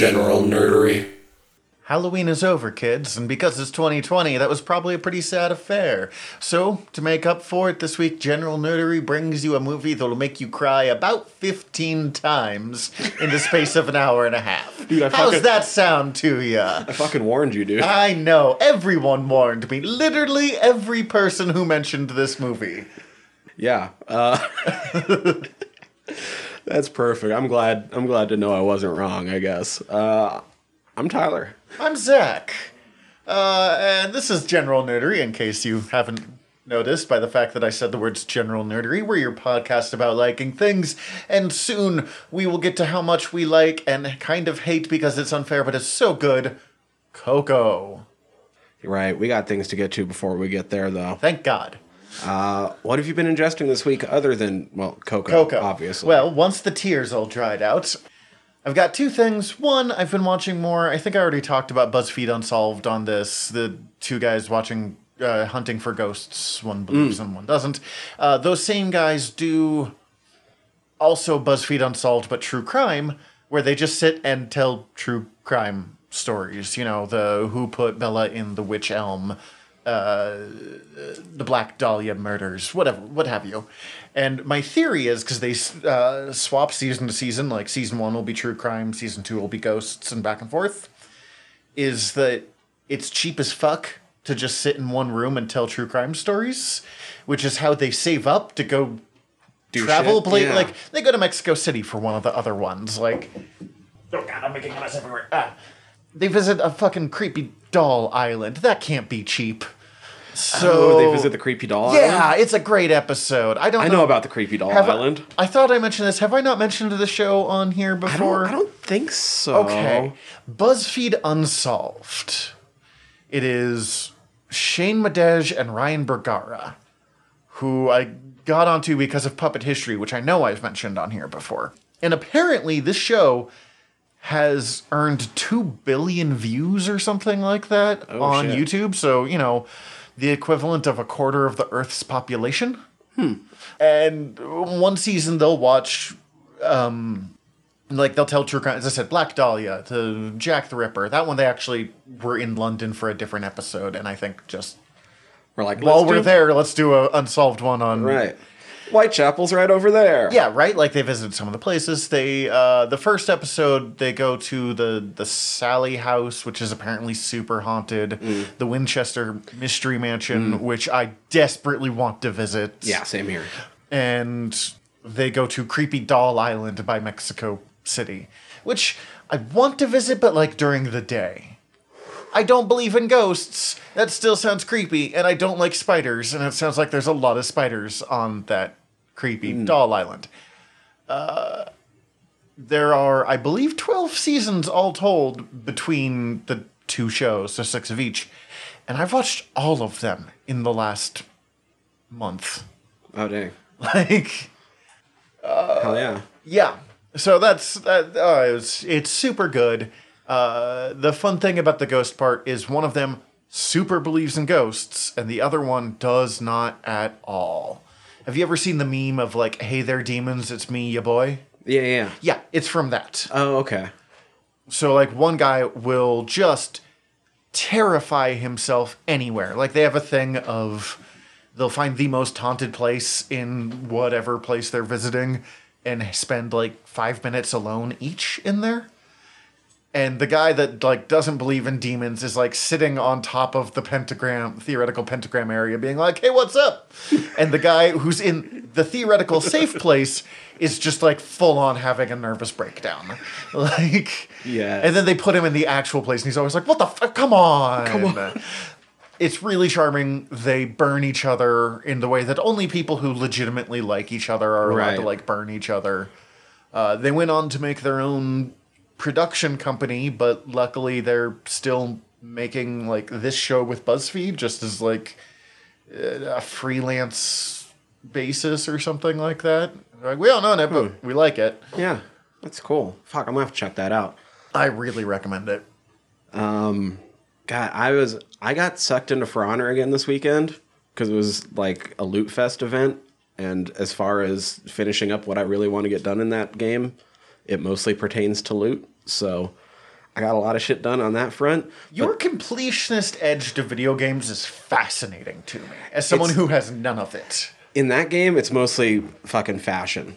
general nerdery. Halloween is over, kids, and because it's 2020, that was probably a pretty sad affair. So, to make up for it, this week General Nerdery brings you a movie that'll make you cry about 15 times in the space of an hour and a half. Dude, I How's fucking- that sound to ya? I fucking warned you, dude. I know, everyone warned me. Literally every person who mentioned this movie. Yeah. Uh, that's perfect. I'm glad. I'm glad to know I wasn't wrong. I guess. Uh, I'm Tyler. I'm Zach. Uh, and this is General Nerdery, in case you haven't noticed by the fact that I said the words General Nerdery. We're your podcast about liking things, and soon we will get to how much we like and kind of hate because it's unfair, but it's so good. Coco. Right. We got things to get to before we get there, though. Thank God. Uh, what have you been ingesting this week, other than well, cocoa? Coco. obviously. Well, once the tears all dried out, I've got two things. One, I've been watching more. I think I already talked about BuzzFeed Unsolved on this. The two guys watching uh, Hunting for Ghosts. One believes and one doesn't. Uh, those same guys do also BuzzFeed Unsolved, but true crime, where they just sit and tell true crime stories. You know, the who put Bella in the witch elm, uh, the Black Dahlia murders, whatever, what have you. And my theory is because they uh, swap season to season, like season one will be true crime, season two will be ghosts, and back and forth. Is that it's cheap as fuck to just sit in one room and tell true crime stories, which is how they save up to go Do travel shit? play Yeah. like they go to Mexico City for one of the other ones. Like, oh god, I'm making a mess everywhere. Ah. They visit a fucking creepy doll island. That can't be cheap. So oh, they visit the creepy doll. Yeah, Island? it's a great episode. I don't. I know about the creepy doll Have island. I, thought I mentioned this. Have I not mentioned the show on here I don't, before? I don't think so. Okay. BuzzFeed Unsolved. It is Shane Madej and Ryan Bergara, who I got onto because of Puppet History, which I know I've mentioned on here before. And apparently, this show has earned 2 billion views or something like that Oh, on shit. YouTube. So, you know, the equivalent of a quarter of the Earth's population. Hmm. And one season they'll watch um, like they'll tell true crime. As I said, Black Dahlia to Jack the Ripper. That one they actually were in London for a different episode, and I think just We're like, while we're do- there, let's do an unsolved one on right? Whitechapel's right over there. Yeah, right. Like they visited some of the places. They uh, the first episode they go to the the Sallie House, which is apparently super haunted. The Winchester Mystery Mansion, which I desperately want to visit. Yeah, same here. and they go to Creepy Doll Island by Mexico City, which I want to visit, but like during the day. I don't believe in ghosts. That still sounds creepy, and I don't like spiders, and it sounds like there's a lot of spiders on that creepy doll island. Uh, there are, I believe, 12 seasons all told between the two shows, so six of each. And I've watched all of them in the last month. Oh dang. Like, Hell yeah. yeah. So that's that. Uh, it's it's super good. Uh, the fun thing about the ghost part is one of them super believes in ghosts, and the other one does not at all. Have you ever seen the meme of like, "Hey there, demons, it's me, ya boy"? Yeah, yeah. Yeah, it's from that. Oh, okay. So like one guy will just terrify himself anywhere. Like they have a thing of they'll find the most haunted place in whatever place they're visiting and spend like 5 minutes alone each in there. And the guy that like doesn't believe in demons is like sitting on top of the pentagram theoretical pentagram area being like, "Hey, what's up?" and the guy who's in the theoretical safe place is just like full on having a nervous breakdown. Like Yes. And then they put him in the actual place and he's always like, "What the fuck? Come on." Come on. It's really charming. They burn each other in the way that only people who legitimately like each other are allowed to like burn each other. Uh, they went on to make their own production company, but luckily they're still making like this show with BuzzFeed just as like uh, a freelance basis or something like that. Like we don't own it, but we like it. Yeah, that's cool. Fuck, I'm gonna have to check that out. I really recommend it. Um, God, I was I got sucked into For Honor again this weekend because it was like a Loot Fest event, and as far as finishing up what I really want to get done in that game, it mostly pertains to loot. So I got a lot of shit done on that front. Your completionist edge to video games is fascinating to me, as someone who has none of it. in that game it's mostly fucking fashion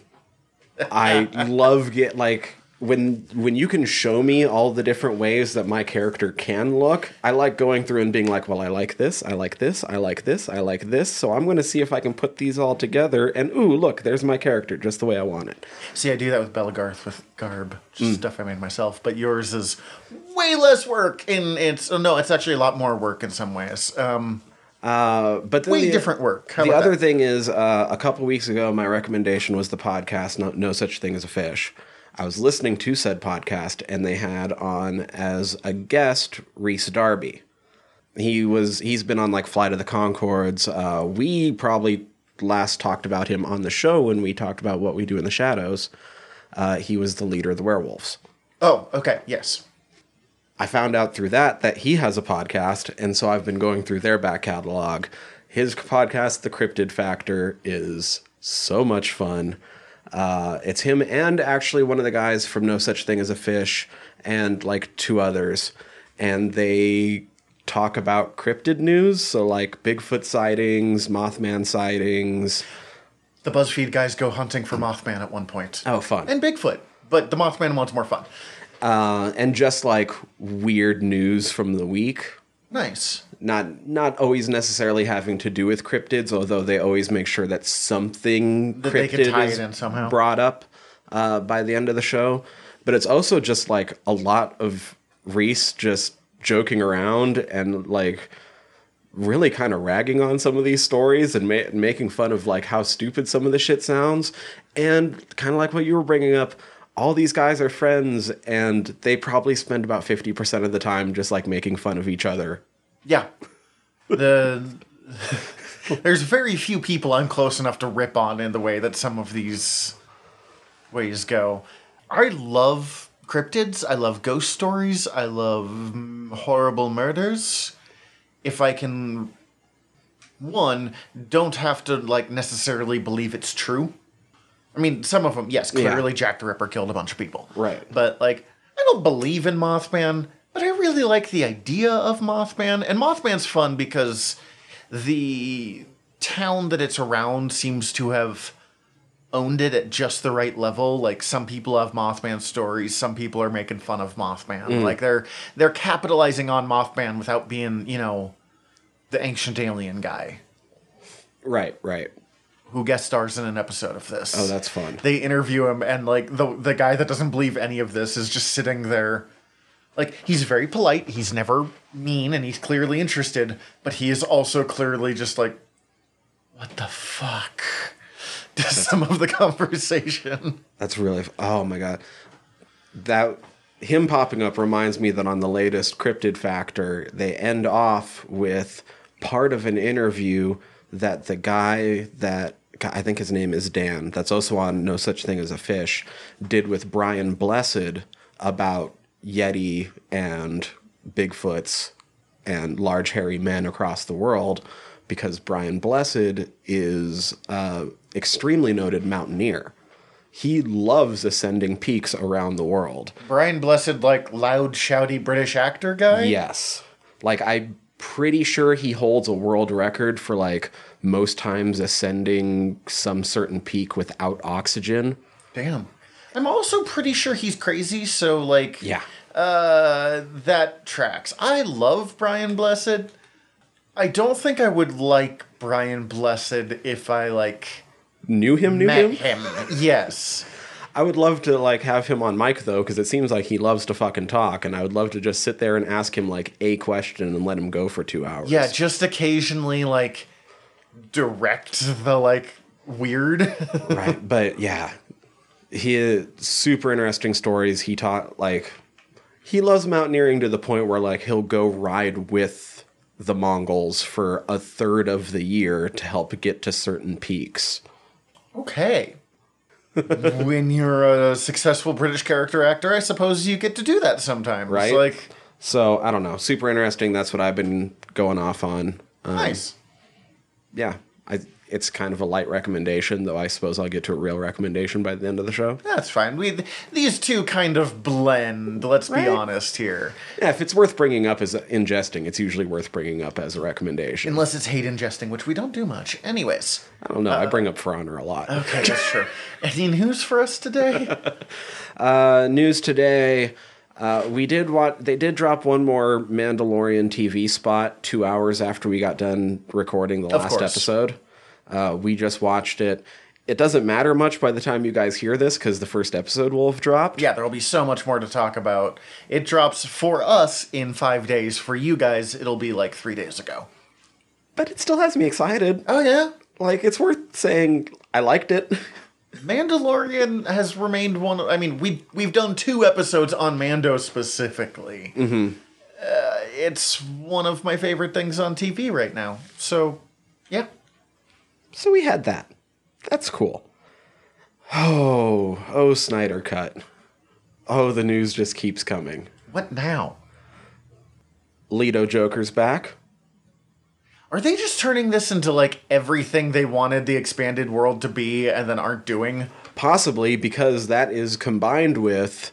i love get like when when you can show me all the different ways that my character can look i like going through and being like well i like this i like this i like this i like this so i'm going to see if i can put these all together and ooh look there's my character just the way i want it See, I do that with Belegarth with Garb, just Hmm. stuff I made myself. But yours is way less work. and it's oh, no, it's actually a lot more work in some ways. Um, uh, but way the- different work. How the other that? thing is, uh, a couple weeks ago, my recommendation was the podcast no, no Such Thing as a Fish. I was listening to said podcast, and they had on as a guest Rhys Darby. He was he's been on like Flight of the Conchords. Uh, we probably last talked about him on the show when we talked about what we do in the shadows. Uh, he was the leader of the werewolves. Oh, okay, yes. I found out through that that he has a podcast, and so I've been going through their back catalog. His podcast, The Cryptid Factor, is so much fun. Uh, it's him and actually one of the guys from No Such Thing as a Fish, and like two others, and they talk about cryptid news, so like Bigfoot sightings, Mothman sightings. The BuzzFeed guys go hunting for Mothman at one point. Oh, fun! And Bigfoot, but the Mothman one's more fun. Uh, and just like weird news from the week. Nice. Not not always necessarily having to do with cryptids, although they always make sure that something That cryptid is somehow. brought up uh, by the end of the show. But it's also just like a lot of Rhys just joking around and like really kind of ragging on some of these stories and ma- making fun of like how stupid some of the shit sounds and kind of like what you were bringing up all these guys are friends and they probably spend about 50% of the time just like making fun of each other Yeah. The there's very few people I'm close enough to rip on in the way that some of these ways go. I love cryptids. I love ghost stories. I love mm, horrible murders. If I can one don't have to like necessarily believe it's true. I mean, some of them, yes, clearly Jack the Ripper killed a bunch of people. Right. But like I don't believe in Mothman, but I really like the idea of Mothman. And Mothman's fun because the town that it's around seems to have owned it at just the right level. Like some people have Mothman stories, some people are making fun of Mothman. Mm. Like they're they're capitalizing on Mothman without being, you know, the ancient alien guy right right who guest stars in an episode of this. Oh, that's fun. They interview him, and like the the guy that doesn't believe any of this is just sitting there. Like he's very polite. He's never mean, and he's clearly interested. But he is also clearly just like, what the fuck? To some of the conversation. That's really oh my god. That him popping up reminds me that on the latest Cryptid Factor, they end off with part of an interview that the guy that I think his name is Dan, that's also on No Such Thing as a Fish, did with Brian Blessed about Yeti and Bigfoots and large hairy men across the world because Brian Blessed is an extremely noted mountaineer. He loves ascending peaks around the world. Brian Blessed, like loud, shouty British actor guy. Yes. Like I'm pretty sure he holds a world record for like most times ascending some certain peak without oxygen. Damn. I'm also pretty sure he's crazy. So like, Yeah. Uh, that tracks. I love Brian Blessed. I don't think I would like Brian Blessed if I like Knew him, knew met him. him. Yes. I would love to like have him on mic though, because it seems like he loves to fucking talk, and I would love to just sit there and ask him like a question and let him go for two hours. Yeah, just occasionally like direct the like weird. right. But yeah, he super interesting stories. He taught like he loves mountaineering to the point where like he'll go ride with the Mongols for a third of the year to help get to certain peaks. okay. when you're a successful British character actor, I suppose you get to do that sometimes. Right. Like So I don't know, super interesting. That's what I've been going off on. Um, nice. Yeah, I it's kind of a light recommendation, though I suppose I'll get to a real recommendation by the end of the show. That's fine. We these two kind of blend. Let's Right. be honest here. Yeah, if it's worth bringing up as a, ingesting, it's usually worth bringing up as a recommendation. Unless it's hate ingesting, which we don't do much. Anyways. I don't know. I bring up For Honor a lot. Okay, that's true. Any news for us today? Uh, news today. Uh, we did what they did drop one more Mandalorian TV spot two hours after we got done recording the last episode. Uh, we just watched it. It doesn't matter much by the time you guys hear this because the first episode will have dropped. yeah, there will be so much more to talk about. It drops for us in five days. For you guys, it'll be like three days ago. But it still has me excited. Oh, yeah. Like it's worth saying I liked it. Mandalorian has remained one. I mean, we we've done two episodes on Mando specifically. Mm-hmm. Uh, it's one of my favorite things on TV right now. So, yeah, So we had that. That's cool. Oh, oh, Snyder cut. Oh, the news just keeps coming. what now? Leto Joker's back. Are they just turning this into like everything they wanted the expanded world to be, and then aren't doing? Possibly because that is combined with,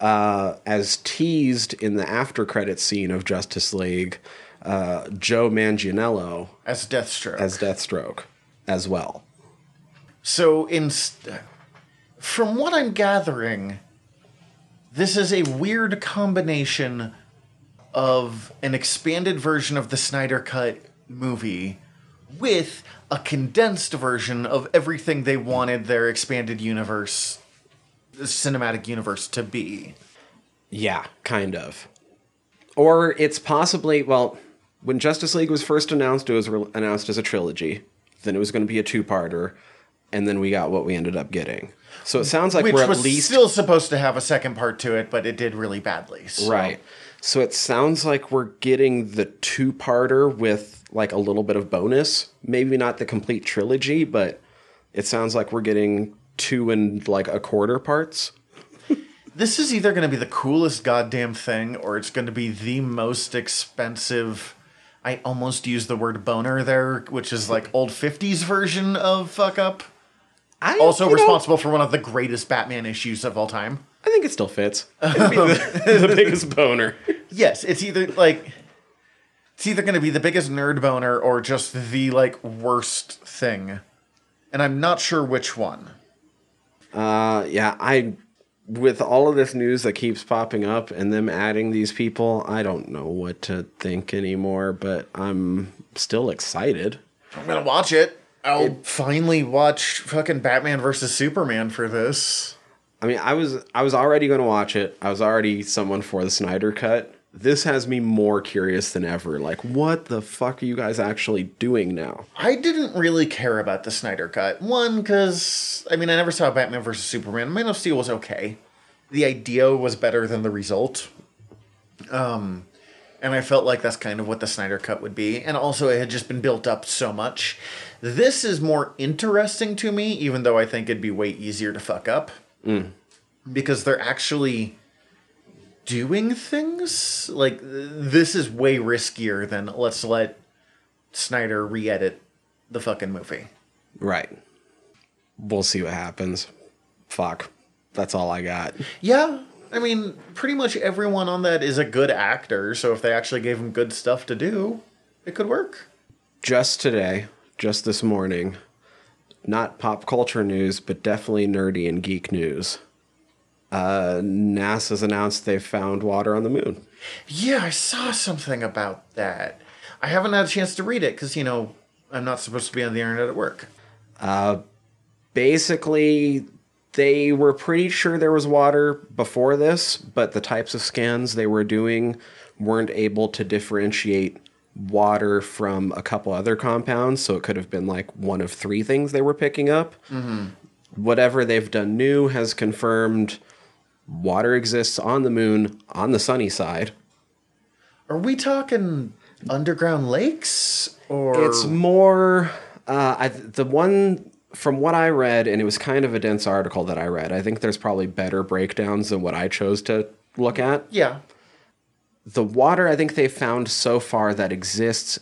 uh, as teased in the after credit scene of Justice League, uh, Joe Manganiello As Deathstroke. as Deathstroke as well. So, in from what I'm gathering, this is a weird combination of an expanded version of the Snyder Cut movie with a condensed version of everything they wanted their expanded universe, cinematic universe, to be. Yeah, kind of. Or it's possibly, well, when Justice League was first announced, it was re- announced as a trilogy. Then it was going to be a two parter. And then we got what we ended up getting. So it sounds like Which we're at was least. still supposed to have a second part to it, but it did really badly. so- Right. So it sounds like we're getting the two parter with like a little bit of bonus. Maybe not the complete trilogy, but it sounds like we're getting two and like a quarter parts. This is either going to be the coolest goddamn thing or it's going to be the most expensive. I almost used the word boner there, which is like old 50s version of fuck up. I Also you know, responsible for one of the greatest Batman issues of all time. I think it still fits. The, the biggest boner. Yes, it's either like it's either going to be the biggest nerd boner or just the like worst thing. And I'm not sure which one. Uh, yeah, I with all of this news that keeps popping up and them adding these people, I don't know what to think anymore. But I'm still excited. I'm going to watch it. I'll finally watch fucking Batman versus Superman for this. I mean, I was I was already going to watch it. I was already someone for the Snyder cut. This has me more curious than ever. Like, what the fuck are you guys actually doing now? I didn't really care about the Snyder Cut. One, because, I mean, I never saw Batman vs. Superman. Man of Steel was okay. The idea was better than the result. Um, and I felt like that's kind of what the Snyder Cut would be. And also, it had just been built up so much. This is more interesting to me, even though I think it'd be way easier to fuck up. Because they're actually doing things. Like, this is way riskier than let's let Snyder re edit the fucking movie. Right. We'll see what happens. Fuck. That's all I got. Yeah, I mean, pretty much everyone on that is a good actor, so if they actually gave him good stuff to do, it could work. Just today, just this morning, not pop culture news, but definitely nerdy and geek news. Uh, NASA's announced they've found water on the moon. Yeah, I saw something about that. I haven't had a chance to read it because, you know, I'm not supposed to be on the internet at work. Basically, they were pretty sure there was water before this, but the types of scans they were doing weren't able to differentiate water from a couple other compounds, so it could have been like one of three things they were picking up. Whatever they've done new has confirmed water exists on the moon on the sunny side. Are we talking underground lakes? Or. It's more uh, I, the one from what I read, and it was kind of a dense article that I read. I think there's probably better breakdowns than what I chose to look at. Yeah. The water I think they found so far that exists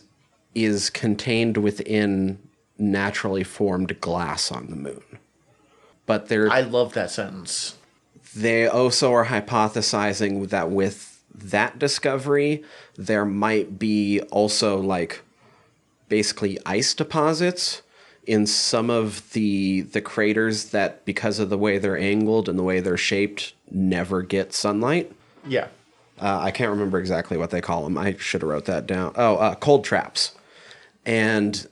is contained within naturally formed glass on the moon. But they're I love that sentence. They also are hypothesizing that with that discovery, there might be also like basically ice deposits in some of the the craters that because of the way they're angled and the way they're shaped never get sunlight. Yeah. Uh, I can't remember exactly what they call them. I should have wrote that down. Oh, uh, cold traps. And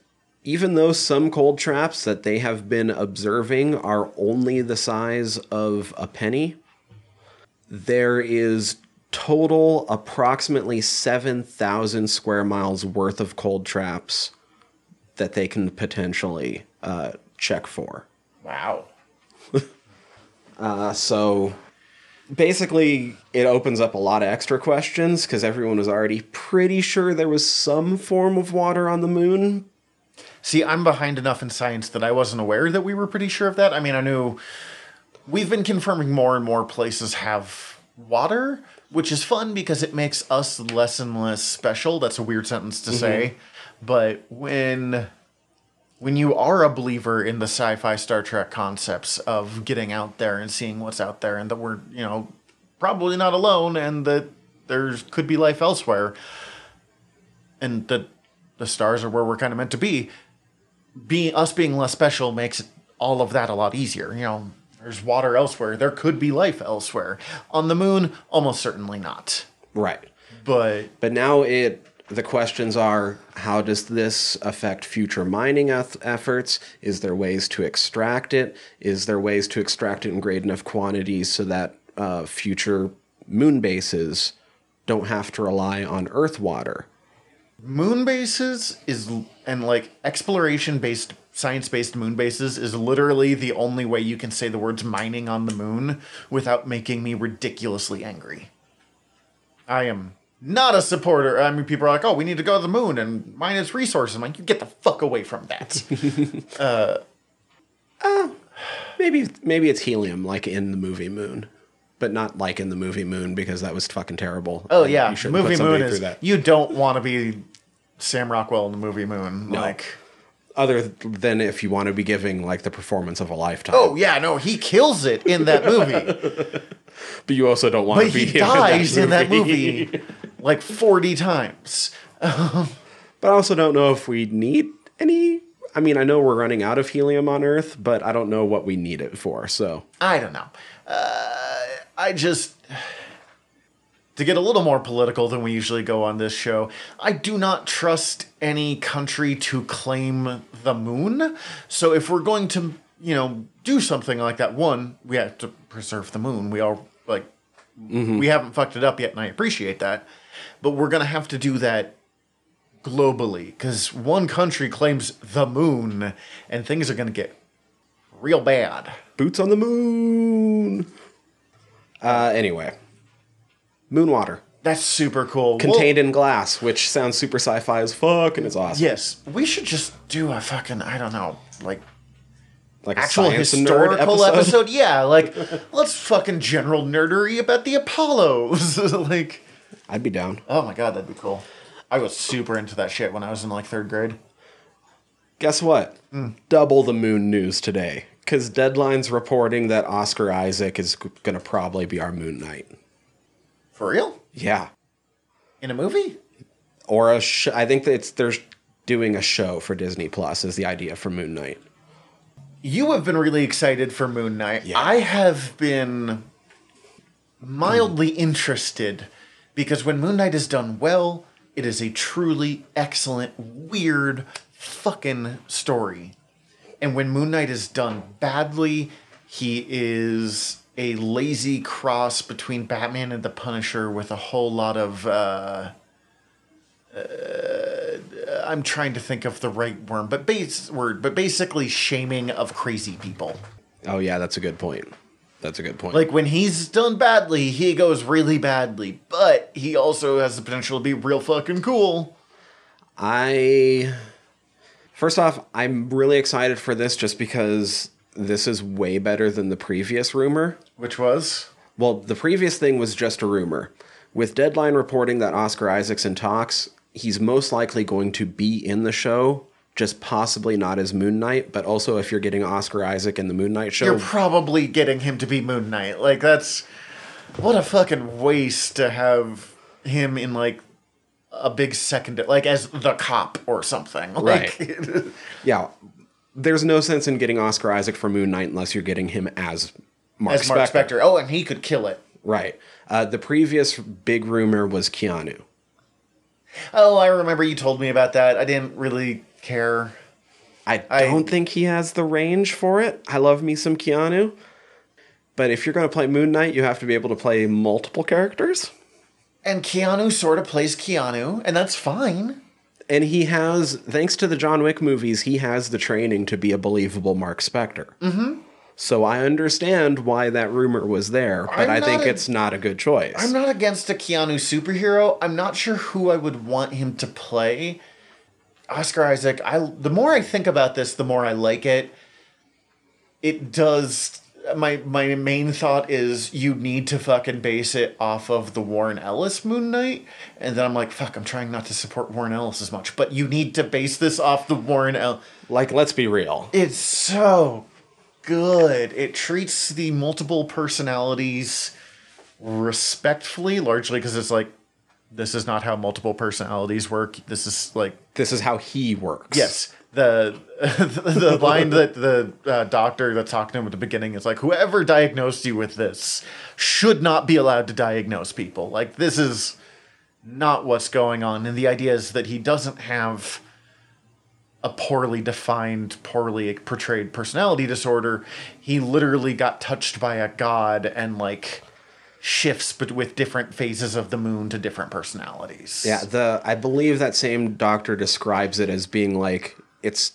even though some cold traps that they have been observing are only the size of a penny, there is total approximately 7,000 square miles worth of cold traps that they can potentially uh, check for. Wow. Uh, so basically, it opens up a lot of extra questions because everyone was already pretty sure there was some form of water on the moon. See, I'm behind enough in science that I wasn't aware that we were pretty sure of that. I mean, I knew we've been confirming more and more places have water, which is fun because it makes us less and less special. That's a weird sentence to say, mm-hmm. but when when you are a believer in the sci-fi Star Trek concepts of getting out there and seeing what's out there and that we're, you know, probably not alone and that there could be life elsewhere and that the stars are where we're kind of meant to be, being us being less special makes all of that a lot easier. You know, there's water elsewhere. There could be life elsewhere. On the moon, almost certainly not. Right. But But now it the questions are how does this affect future mining eth- efforts? Is there ways to extract it? Is there ways to extract it in great enough quantities so that uh, future moon bases don't have to rely on Earth water? Moon bases is and like exploration based science based moon bases is literally the only way you can say the words mining on the moon without making me ridiculously angry. I am not a supporter. I mean, people are like, "Oh, we need to go to the moon and mine its resources." I'm like, "You get the fuck away from that." Uh Maybe maybe it's helium like in the movie Moon, but not like in the movie Moon because that was fucking terrible. Oh yeah, you shouldn't put movie Moon is that. you don't want to be Sam Rockwell in the movie Moon. Like, Other than if you want to be giving like the performance of a lifetime. oh yeah, no, he kills it in that movie, but you also don't want but to be he dies in that movie like forty times. But I also don't know if we need any. I mean, I know we're running out of helium on Earth, but I don't know what we need it for. So I don't know. Uh, I just. To get a little more political than we usually go on this show, I do not trust any country to claim the moon. So if we're going to, you know, do something like that, one, we have to preserve the moon. We all, like, we haven't fucked it up yet, and I appreciate that. But we're going to have to do that globally because one country claims the moon, and things are going to get real bad. boots on the moon. Uh, anyway, moon water That's super cool. contained in glass, which sounds super sci-fi as fuck, and it's awesome. Yes, we should just do a fucking I don't know, like like a actual historical episode. episode. Yeah, like let's fucking general nerdery about the Apollos. like, I'd be down. oh my god, that'd be cool. I was super into that shit when I was in like third grade. Guess what? Hmm. Double the moon news today. Because Deadline's reporting that Oscar Isaac is going to probably be our Moon Knight. For real? Yeah. In a movie? Or a sh- I think that it's they're doing a show for Disney Plus is the idea for Moon Knight. You have been really excited for Moon Knight. Yeah. I have been mildly interested because when Moon Knight is done well, it is a truly excellent, weird, fucking story. And when Moon Knight is done badly, he is a lazy cross between Batman and the Punisher with a whole lot of. Uh, I'm trying to think of the right word, but base word, but basically shaming of crazy people. Oh yeah, that's a good point. That's a good point. Like when he's done badly, he goes really badly, but he also has the potential to be real fucking cool. I first off, I'm really excited for this just because this is way better than the previous rumor. Which was Well, the previous thing was just a rumor. With Deadline reporting that Oscar Isaac's in talks, he's most likely going to be in the show just possibly not as Moon Knight, but also if you're getting Oscar Isaac in the Moon Knight show, You're probably getting him to be Moon Knight. Like that's what a fucking waste to have him in like a big second like as the cop or something. Like yeah, there's no sense in getting Oscar Isaac for Moon Knight unless you're getting him as Mark, as Mark Spector. Spector. Oh, and he could kill it. Right. Uh, the previous big rumor was Keanu. Oh, I remember you told me about that. I didn't really care. I I- don't think he has the range for it. I love me some Keanu. But if you're going to play Moon Knight, you have to be able to play multiple characters. And Keanu sort of plays Keanu, and that's fine. And he has, thanks to the John Wick movies, he has the training to be a believable Mark Spector. Mm-hmm. So I understand why that rumor was there, but I'm I think a- it's not a good choice. I'm not against a Keanu superhero. I'm not sure who I would want him to play. Oscar Isaac, I the more I think about this, the more I like it. It does my my main thought is you need to fucking base it off of the Warren Ellis Moon Knight, and then I'm like, fuck, I'm trying not to support Warren Ellis as much, but you need to base this off the Warren Ellis. like, let's be real. It's so good. It treats the multiple personalities respectfully, largely because it's like, this is not how multiple personalities work. This is like, This is how he works. yes, the the line that the uh, doctor that's talking to him at the beginning is like, whoever diagnosed you with this should not be allowed to diagnose people. Like, this is not what's going on. And the idea is that he doesn't have a poorly defined, poorly portrayed personality disorder. He literally got touched by a god and like shifts but with different phases of the moon to different personalities. Yeah, the I believe that same doctor describes it as being like it's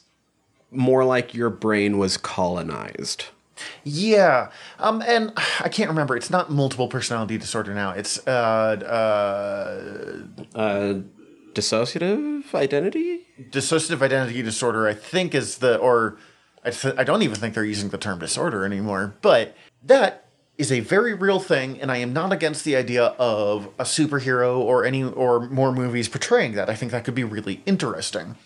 more like your brain was colonized. Yeah. Um and I can't remember. It's not multiple personality disorder now. It's uh uh Uh dissociative identity? dissociative identity disorder i think is the or I, th- I don't even think they're using the term disorder anymore but that is a very real thing and i am not against the idea of a superhero or any or more movies portraying that. I think that could be really interesting.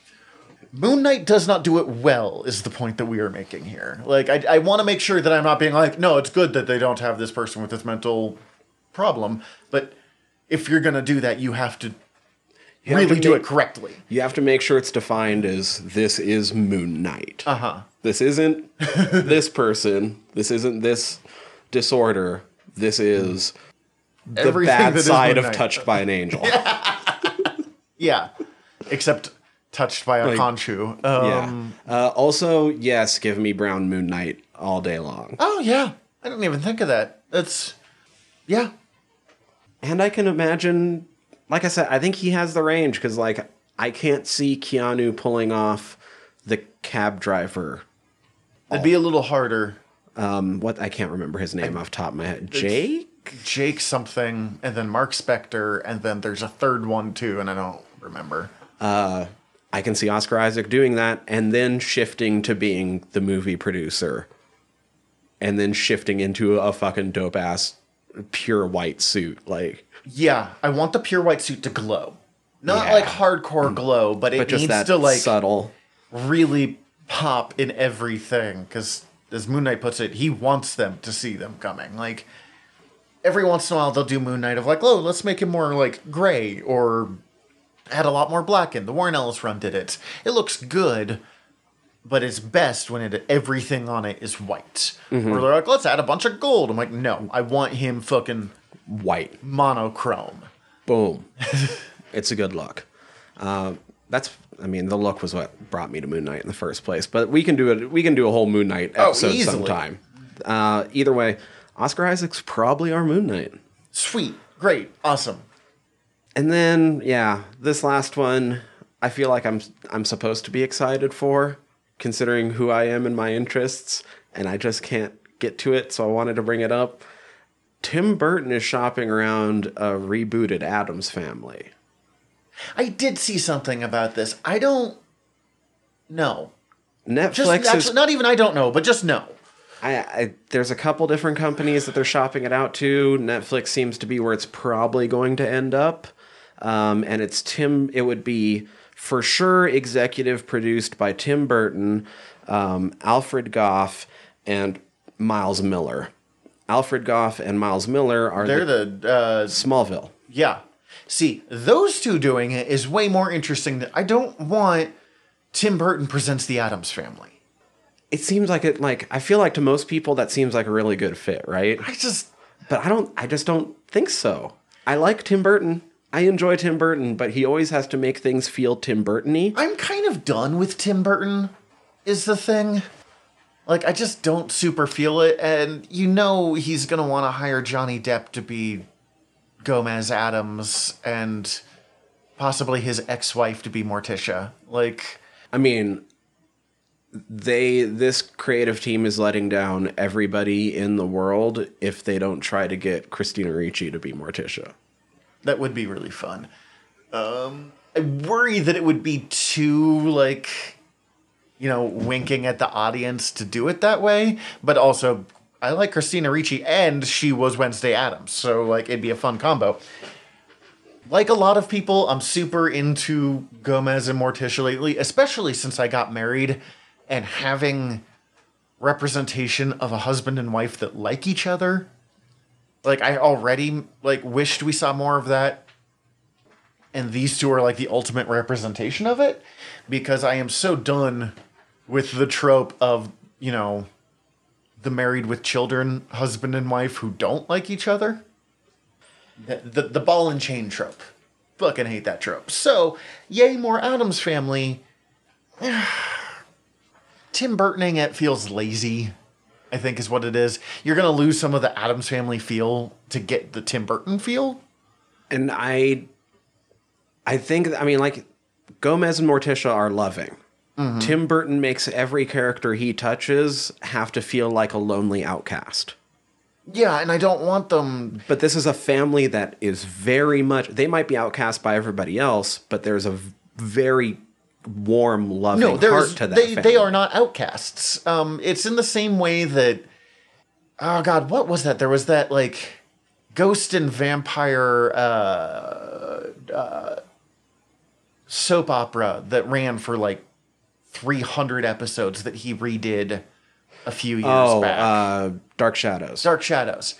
Moon knight does not do it well is the point that we are making here. Like i, I want to make sure that i'm not being like no it's good that they don't have this person with this mental problem but if you're going to do that you have to You really do it correctly You have to make sure it's defined as this is Moon Knight. uh-huh This isn't this person. This isn't this disorder. This is the Everything bad side of Knight. touched by an angel. Yeah, except touched by a Like- Khonshu. Yeah. Um, Uh, also, yes, give me Brown Moon Knight all day long. Oh yeah, I didn't even think of that. That's yeah. And I can imagine, like I said, I think he has the range because, like, I can't see Keanu pulling off the cab driver. It'd be a little harder. Um, what I can't remember his name off the top of my head. Jake. Jake something, and then Mark Spector, and then there's a third one too, and I don't remember. I can see Oscar Isaac doing that, and then shifting to being the movie producer, and then shifting into a fucking dope ass pure white suit. Like, Yeah, I want the pure white suit to glow, not Yeah. like hardcore mm. glow, but it but needs to like subtle. really pop in everything because as moon knight puts it he wants them to see them coming. Like every once in a while they'll do moon knight of like oh let's make him more like gray or add a lot more black in. The warren ellis run did it. It looks good but it's best when it everything on it is white. Or mm-hmm. they're like let's add a bunch of gold. I'm like no i want him fucking White. monochrome Boom. it's a good look. Um, that's. I mean, the look was what brought me to Moon Knight in the first place. But we can do it. We can do a whole Moon Knight Oh, episode easily. sometime. Uh, either way, Oscar Isaac's probably our Moon Knight. sweet great awesome And then, yeah, this last one, I feel like I'm I'm supposed to be excited for, considering who I am and my interests, and I just can't get to it. So I wanted to bring it up. Tim Burton is shopping around a rebooted Addams Family. i did see something about this i don't know Netflix Just is not even I don't know, but just no. I, I there's a couple different companies that they're shopping it out to. Netflix seems to be where it's probably going to end up, um, and it's Tim. It would be for sure executive produced by Tim Burton, um, Alfred Gough, and Miles Millar. Alfred Gough and Miles Millar are They're the, the uh, Smallville. yeah. See, those two doing it is way more interesting. Than, I don't want Tim Burton presents the Addams Family. It seems like it like I feel like to most people that seems like a really good fit, right? I just But I don't I just don't think so. I like Tim Burton. I enjoy Tim Burton, but he always has to make things feel Tim Burton-y. I'm kind of done with Tim Burton. Is the thing. Like I just don't super feel it, and you know he's gonna want to hire Johnny Depp to be Gomez Addams, and possibly his ex-wife to be Morticia. Like, I mean, they this creative team is letting down everybody in the world if they don't try to get Christina Ricci to be Morticia. that would be really fun. Um, I worry that it would be too like, you know, winking at the audience to do it that way. But also, I like Christina Ricci, and she was Wednesday Addams, so like it'd be a fun combo. Like a lot of people, I'm super into Gomez and Morticia lately, especially since I got married and having representation of a husband and wife that like each other like I already like wished we saw more of that. And these two are like the ultimate representation of it because I am so done with the trope of, you know, the married with children husband and wife who don't like each other. The, the, the ball and chain trope. Fucking hate that trope. So, yay, more Addams family. Tim Burtoning it feels lazy. I think is what it is. You're gonna lose some of the Addams family feel to get the Tim Burton feel. And I I think I mean like Gomez and Morticia are loving. Tim Burton makes every character he touches have to feel like a lonely outcast. Yeah, and I don't want them. But this is a family that is very much they might be outcast by everybody else, but there's a very warm, loving No, heart to that they family. they are not outcasts. Um, it's in the same way that. Oh God, what was that? There was that like ghost and vampire uh, uh, soap opera that ran for like 300 episodes that he redid a few years Oh, back. uh, Dark Shadows. Dark Shadows.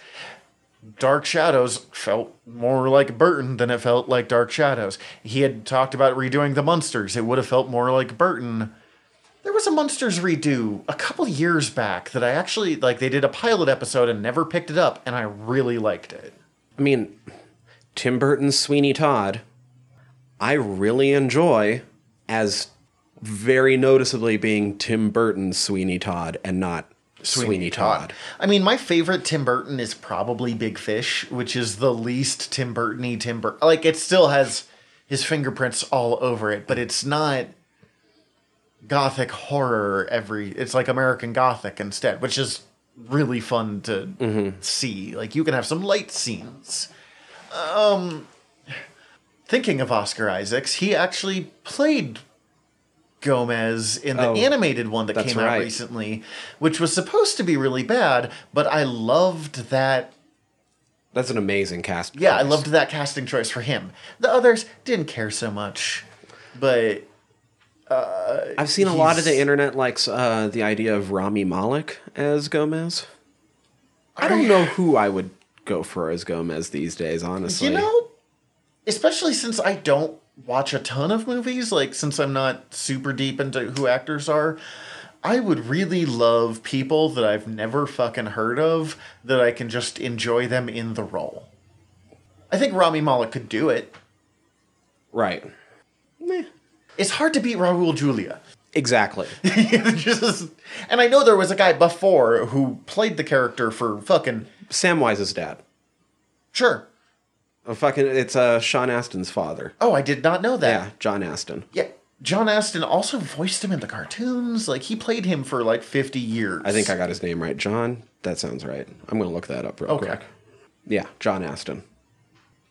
Dark Shadows felt more like Burton than it felt like Dark Shadows. He had talked about redoing the Munsters. It would have felt more like Burton. There was a Munsters redo a couple years back that I actually like. They did a pilot episode and never picked it up, and I really liked it. I mean, Tim Burton's Sweeney Todd, I really enjoy as very noticeably being Tim Burton's Sweeney Todd and not Sweeney, Todd. I mean, my favorite Tim Burton is probably Big Fish, which is the least Tim Burton-y Tim Burton. Like, it still has his fingerprints all over it, but it's not gothic horror every it's like american gothic instead which is really fun to see like you can have some light scenes um thinking of oscar isaacs he actually played gomez in the Oh, animated one that came out right. recently which was supposed to be really bad but i loved that That's an amazing cast. yeah, I loved that casting choice for him. The others didn't care so much, but I've seen a lot of the internet likes uh, the idea of Rami Malek as Gomez. I don't know who I would go for as Gomez these days, honestly. you know, especially since I don't watch a ton of movies, like since I'm not super deep into who actors are, I would really love people that I've never fucking heard of that I can just enjoy them in the role. I think Rami Malek could do it. right? Meh. It's hard to beat Raul Julia. Exactly. Just, and I know there was a guy before who played the character for fucking Samwise's dad. sure. Oh, fucking, it's uh, Sean Astin's father. Oh, I did not know that. Yeah, John Astin. Yeah. John Astin also voiced him in the cartoons. Like he played him for like 50 years. I think I got his name right. John? That sounds right. I'm going to look that up real Okay. quick. Yeah, John Astin.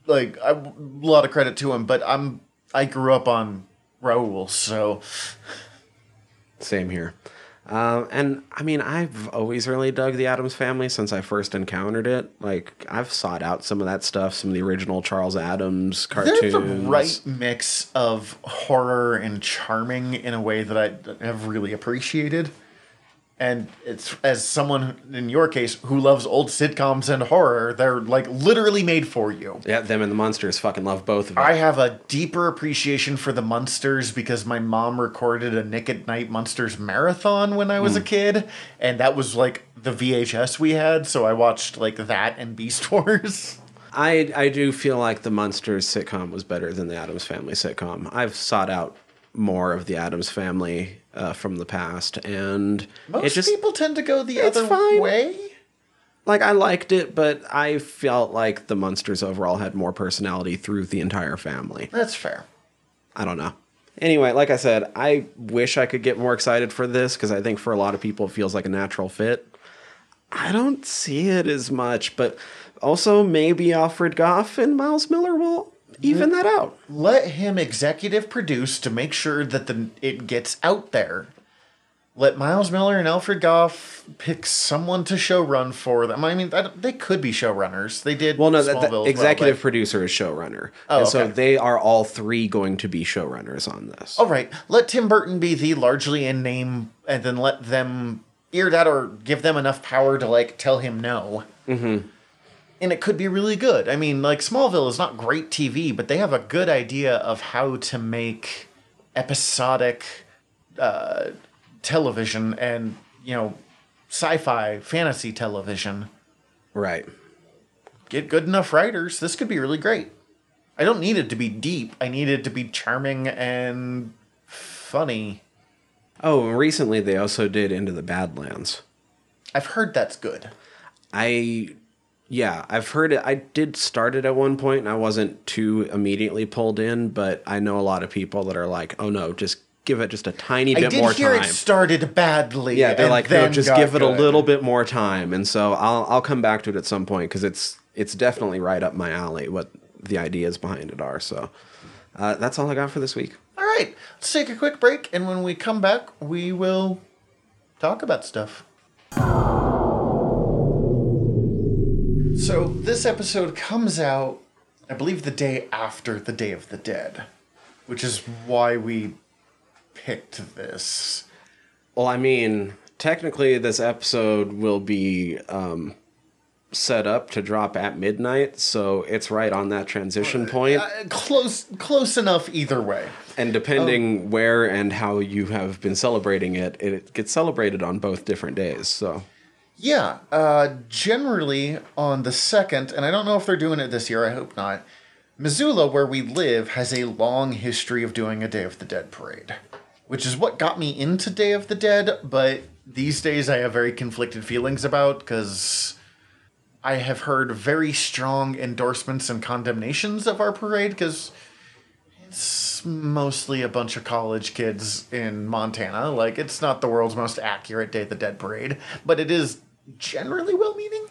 like I, a lot of credit to him, but I'm I grew up on Raul, so Same here. Um, Um, and I mean, I've always really dug the Addams Family since I first encountered it. Like, I've sought out some of that stuff, some of the original Charles Addams cartoons. They're the right mix of horror and charming in a way that I have really appreciated. And it's as someone in your case who loves old sitcoms and horror, they're like literally made for you. Yeah, them and the Munsters fucking love both of them. I have a deeper appreciation for the Munsters because my mom recorded a Nick at Night Munsters marathon when I was a mm. kid, and that was like the VHS we had, so I watched like that and Beast Wars. I I do feel like the Munsters sitcom was better than the Addams Family sitcom. I've sought out more of the Addams Family uh, from the past, and Most just people tend to go the it's other fine. way. like I liked it, but I felt like the Munsters overall had more personality through the entire family. That's fair. I don't know. Anyway, like I said, I wish I could get more excited for this because I think for a lot of people it feels like a natural fit. I don't see it as much, but also maybe Alfred Gough and Miles Millar will even that out. Let him executive produce to make sure that the it gets out there. Let Miles Millar and Alfred Gough pick someone to showrun for them. I mean, I they could be showrunners. They did. Well, no, that, Smallville the as well, executive but- producer is showrunner, Oh, and so they are all three going to be showrunners on this. All right, let Tim Burton be the largely in name, and then let them ear that or give them enough power to like tell him no. Mm-hmm. And it could be really good. I mean, like Smallville is not great TV, but they have a good idea of how to make episodic uh, television and you know sci-fi fantasy television. Right. Get good enough writers. This could be really great. I don't need it to be deep. I need it to be charming and funny. Oh, recently they also did Into the Badlands. I've heard that's good. I, yeah, I've heard it. I did start it at one point, and I wasn't too immediately pulled in, but I know a lot of people that are like, "Oh no, just give it just a tiny I bit did more hear time." it started badly. yeah, they're like, "No, just give it a little bit more time." And so I'll I'll come back to it at some point because it's it's definitely right up my alley. What the ideas behind it are. So uh, that's all I got for this week. All right, let's take a quick break, and when we come back, we will talk about stuff. So this episode comes out, I believe, the day after the Day of the Dead, which is why we picked this. Well, I mean, technically, this episode will be um, set up to drop at midnight, so it's right on that transition point. Uh, close, close enough either way. And depending where and how you have been celebrating it, it gets celebrated on both different days. So, Yeah, uh, generally on the second, and I don't know if they're doing it this year, I hope not. Missoula, where we live, has a long history of doing a Day of the Dead parade, which is what got me into Day of the Dead, but these days I have very conflicted feelings about because I have heard very strong endorsements and condemnations of our parade because it's mostly a bunch of college kids in Montana. Like, it's not the world's most accurate Day of the Dead parade, but it is generally well meaning.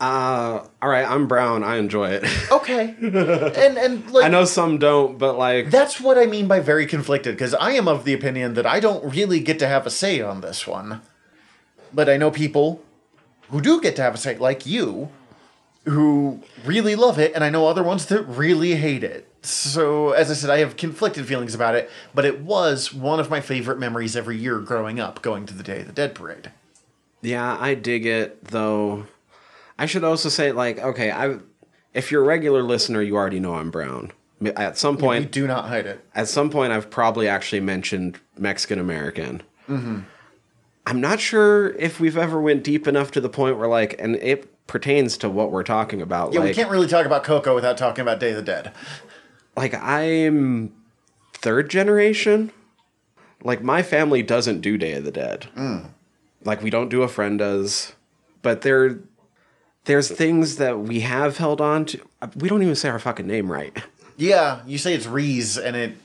uh, all right, I'm brown. I enjoy it. Okay. and, and, like, I know some don't, but like, that's what I mean by very conflicted, because I am of the opinion that I don't really get to have a say on this one. But I know people who do get to have a say, like you, who really love it, and I know other ones that really hate it. So, as I said, I have conflicted feelings about it, but it was one of my favorite memories every year growing up, going to the Day of the Dead parade. Yeah, I dig it though. I should also say, like, okay, I if you're a regular listener, you already know I'm brown. At some We point, do not hide it. at some point I've probably actually mentioned Mexican American. Mm-hmm. I'm not sure if we've ever went deep enough to the point where like, and it pertains to what we're talking about. Yeah, like, we can't really talk about Coco without talking about Day of the Dead. like I'm third generation. Like my family doesn't do Day of the Dead. Mm. Like we don't do a friend does, but there, there's things that we have held on to. We don't even say our fucking name right. Yeah, you say it's Reese, and it.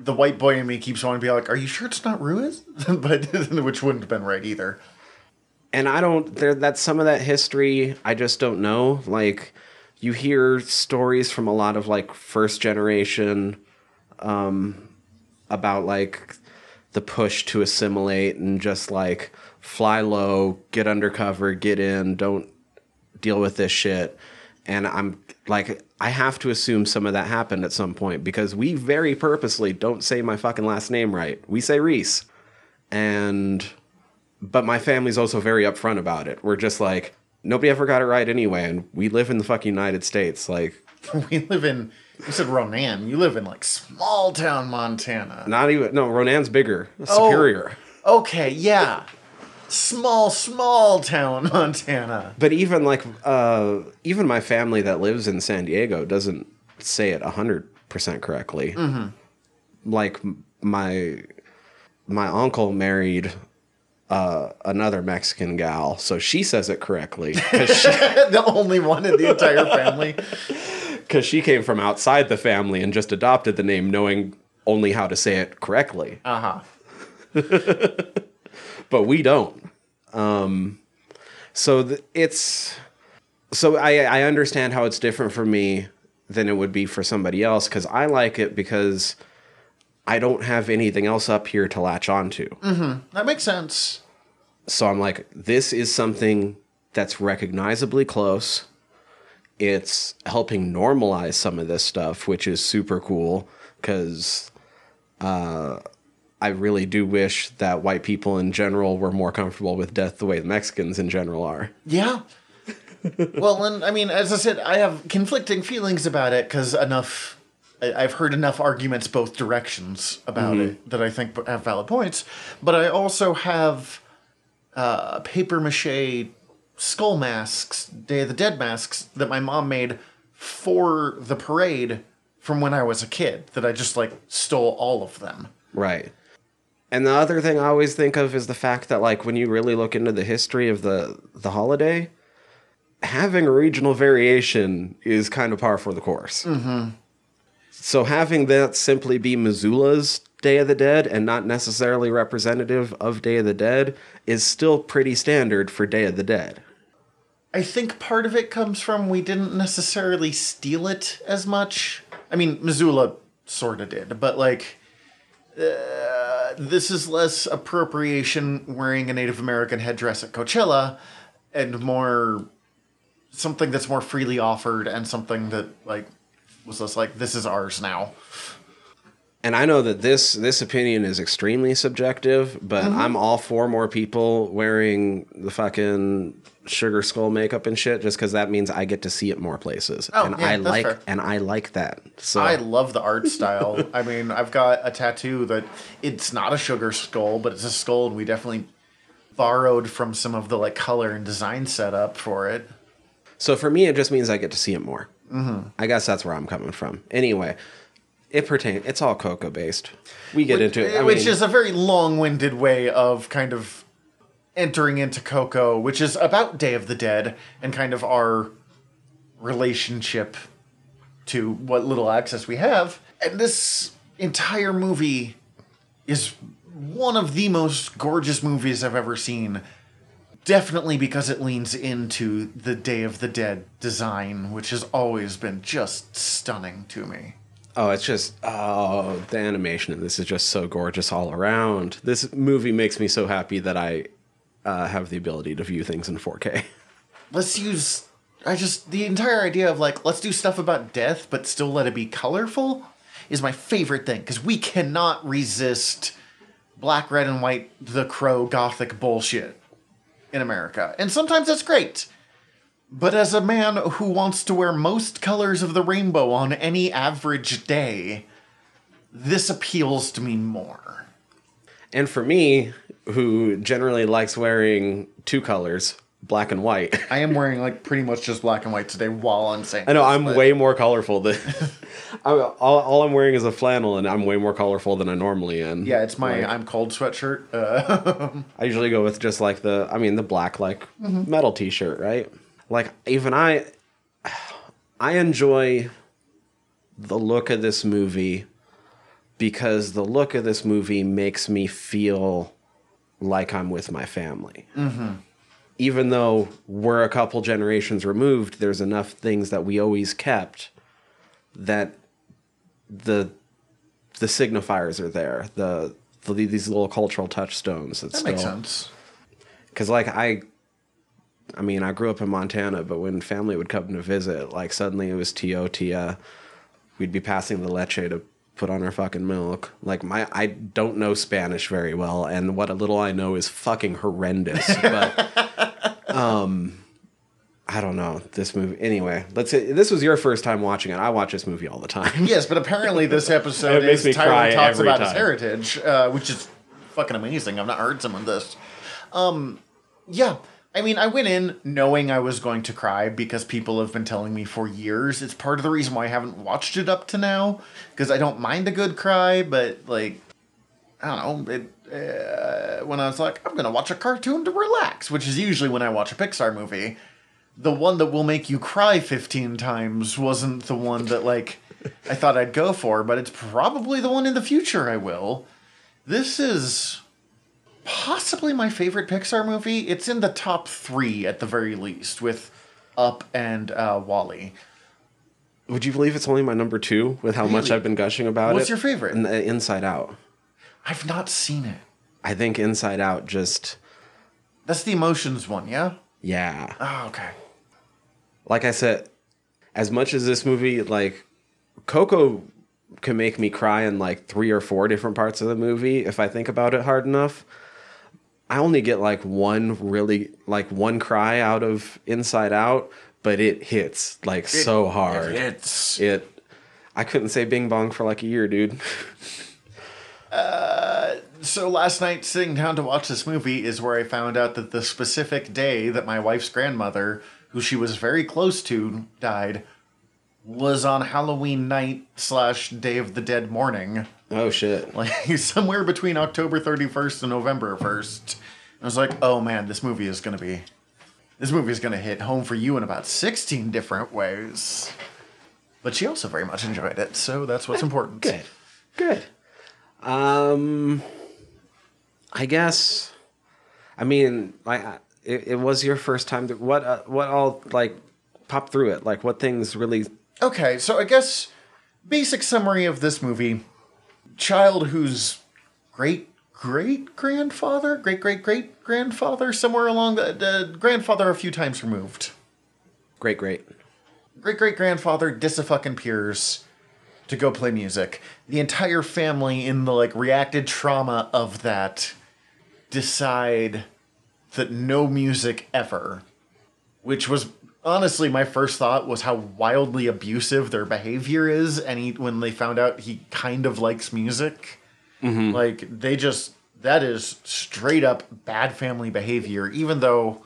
The white boy in me keeps wanting to be like, "Are you sure it's not Ruiz?" but which wouldn't have been right either. and I don't there that's some of that history I just don't know. Like you hear stories from a lot of like first generation um about like the push to assimilate and just like fly low, get undercover, get in, don't deal with this shit. And I'm like, I have to assume some of that happened at some point because we very purposely don't say my fucking last name right. We say Reese. And, but my family's also very upfront about it. We're just like, nobody ever got it right anyway. And we live in the fucking United States. Like, we live in. You said Ronan. You live in like small town Montana. not even, no, Ronan's bigger, oh, superior. Okay, yeah. Small, small town Montana. But even like uh, even my family that lives in San Diego doesn't say it hundred percent correctly. Like my my uncle married uh, another Mexican gal, so she says it correctly she, the only one in the entire family. Because she came from outside the family and just adopted the name, knowing only how to say it correctly. Uh huh. But we don't. Um, so th- it's so I I understand how it's different for me than it would be for somebody else because I like it because I don't have anything else up here to latch onto. That makes sense. So I'm like, this is something that's recognizably close. It's helping normalize some of this stuff, which is super cool because uh, I really do wish that white people in general were more comfortable with death the way the Mexicans in general are. Yeah. well, and I mean, as I said, I have conflicting feelings about it because enough. I- I've heard enough arguments both directions about it that I think have valid points, but I also have uh, paper mache skull masks, Day of the Dead masks that my mom made for the parade from when I was a kid. That I just like stole all of them. Right. And the other thing I always think of is the fact that like when you really look into the history of the the holiday, having a regional variation is kind of par for the course. Mm-hmm. So having that simply be Missoula's Day of the Dead and not necessarily representative of Day of the Dead is still pretty standard for Day of the Dead. I think part of it comes from we didn't necessarily steal it as much. I mean, Missoula sort of did, but like, uh, this is less appropriation wearing a Native American headdress at Coachella and more something that's more freely offered and something that, like, was less like, this is ours now. and I know that this this opinion is extremely subjective, but Mm-hmm. I'm all for more people wearing the fucking sugar skull makeup and shit, just because that means I get to see it more places, Oh, and yeah, I that's like fair. and I like that. So I love the art style. I mean, I've got a tattoo that it's not a sugar skull, but it's a skull, and we definitely borrowed from some of the like color and design setup for it. so for me, it just means I get to see it more. Mm-hmm. I guess that's where I'm coming from. Anyway, it pertains. It's all Coco based. We get into it, I which mean, is a very long-winded way of kind of entering into Coco, which is about Day of the Dead and kind of our relationship to what little access we have. And this entire movie is one of the most gorgeous movies I've ever seen. Definitely because it leans into the Day of the Dead design, which has always been just stunning to me. Oh, it's just oh, the animation in this is just so gorgeous all around. This movie makes me so happy that I uh, have the ability to view things in 4K. let's use I just the entire idea of like let's do stuff about death but still let it be colorful is my favorite thing because we cannot resist black, red, and white the crow gothic bullshit in America. And sometimes that's great. But as a man who wants to wear most colors of the rainbow on any average day, this appeals to me more. And for me, who generally likes wearing two colors, black and white, I am wearing like pretty much just black and white today while I'm saying I know this, I'm but- way more colorful than I, all, all I'm wearing is a flannel, and I'm way more colorful than I normally am. Yeah, it's my Like, I'm cold sweatshirt. Uh, I usually go with just like the, I mean, the black like metal T-shirt, right? Like even I, I enjoy the look of this movie because the look of this movie makes me feel like I'm with my family. Mm-hmm. Even though we're a couple generations removed, there's enough things that we always kept that the the signifiers are there. The the, these little cultural touchstones. That That makes sense. Because like I, I mean, I grew up in Montana, but when family would come to visit, like suddenly it was Tio Tia. We'd be passing the leche to put on her fucking milk. Like my, I don't know Spanish very well, and what a little I know is fucking horrendous. But, um, I don't know this movie. Anyway, let's say this was your first time watching it. I watch this movie all the time. Yes, but apparently this episode makes is Tyler cry talks about his heritage, uh, which is fucking amazing. I've not heard some of this. Um, yeah, I mean, I went in knowing I was going to cry because people have been telling me for years. It's part of the reason why I haven't watched it up to now because I don't mind a good cry, but like, I don't know. It, uh, when I was like, I'm gonna watch a cartoon to relax, which is usually when I watch a Pixar movie the one that will make you cry 15 times wasn't the one that like I thought I'd go for, but it's probably the one in the future I will. This is possibly my favorite Pixar movie. It's in the top 3 at the very least with Up and uh, WALL-E. Would you believe it's only my number two with how much I've been gushing about it? What's your favorite? N- uh, Inside Out. I've not seen it. I think Inside Out just That's the emotions one, yeah? yeah. Oh, okay. Like I said, as much as this movie like Coco can make me cry in like three or four different parts of the movie if I think about it hard enough. I only get like one really like one cry out of Inside Out, but it hits like so hard. It's It I couldn't say Bing Bong for like a year, dude. Uh, so last night, sitting down to watch this movie is where I found out that the specific day that my wife's grandmother, who she was very close to, died, was on Halloween night slash Day of the Dead morning, Oh shit. like somewhere between October thirty first and November first. I was like, oh man, this movie is gonna be, this movie is gonna hit home for you in about sixteen different ways. But she also very much enjoyed it, so that's what's important. Good. Good. Um I guess I mean, like I- it, it was your first time to, what uh, what all like popped through it? Like what things really Okay, so I guess basic summary of this movie: child whose great great grandfather, great great great grandfather, somewhere along the, the grandfather a few times removed, great great. great great grandfather fucking peers to go play music. The entire family in the like reacted trauma of that decide that no music ever which was honestly my first thought was how wildly abusive their behavior is and he, when they found out he kind of likes music like they just that is straight up bad family behavior even though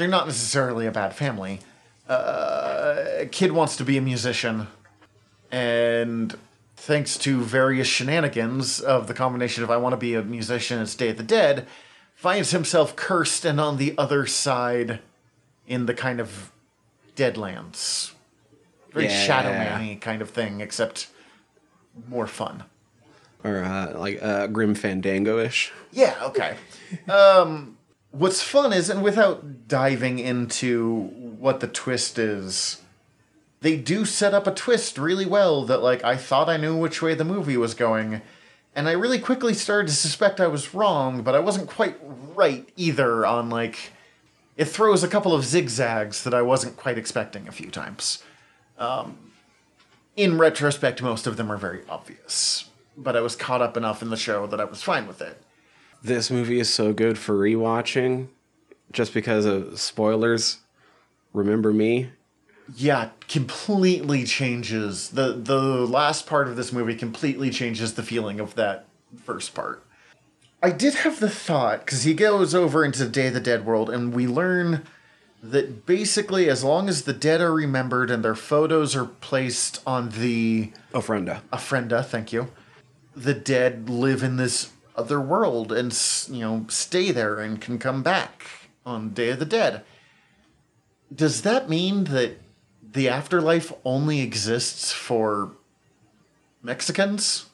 they're not necessarily a bad family. Uh, a kid wants to be a musician and thanks to various shenanigans of the combination of I want to be a musician and Stay of the Dead, finds himself cursed and on the other side in the kind of Deadlands. Very Yeah. Shadow Man kind of thing, except more fun. Or uh, like uh, Grim Fandango ish. Yeah, okay. um, what's fun is, and without diving into what the twist is, they do set up a twist really well that, like, I thought I knew which way the movie was going, and I really quickly started to suspect I was wrong, but I wasn't quite right either on, like, it throws a couple of zigzags that I wasn't quite expecting a few times. Um, in retrospect, most of them are very obvious, but I was caught up enough in the show that I was fine with it. This movie is so good for rewatching just because of spoilers. Remember me? yeah completely changes the the last part of this movie completely changes the feeling of that first part i did have the thought because he goes over into the day of the dead world and we learn that basically as long as the dead are remembered and their photos are placed on the Ofrenda. ofrenda thank you the dead live in this other world and you know stay there and can come back on day of the dead does that mean that the afterlife only exists for mexicans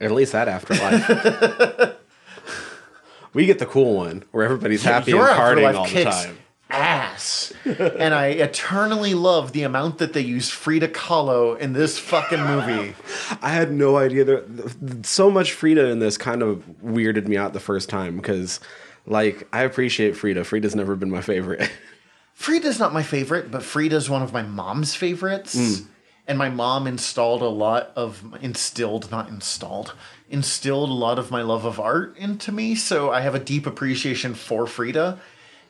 At least that afterlife. we get the cool one where everybody's happy and partying all the time. ass. and I eternally love the amount that they use Frida Kahlo in this fucking movie. I had no idea there so much Frida in this kind of weirded me out the first time because like I appreciate Frida. Frida's never been my favorite. Frida's not my favorite, but Frida's one of my mom's favorites. Mm. And my mom installed a lot of instilled, not installed, instilled a lot of my love of art into me. So I have a deep appreciation for Frida.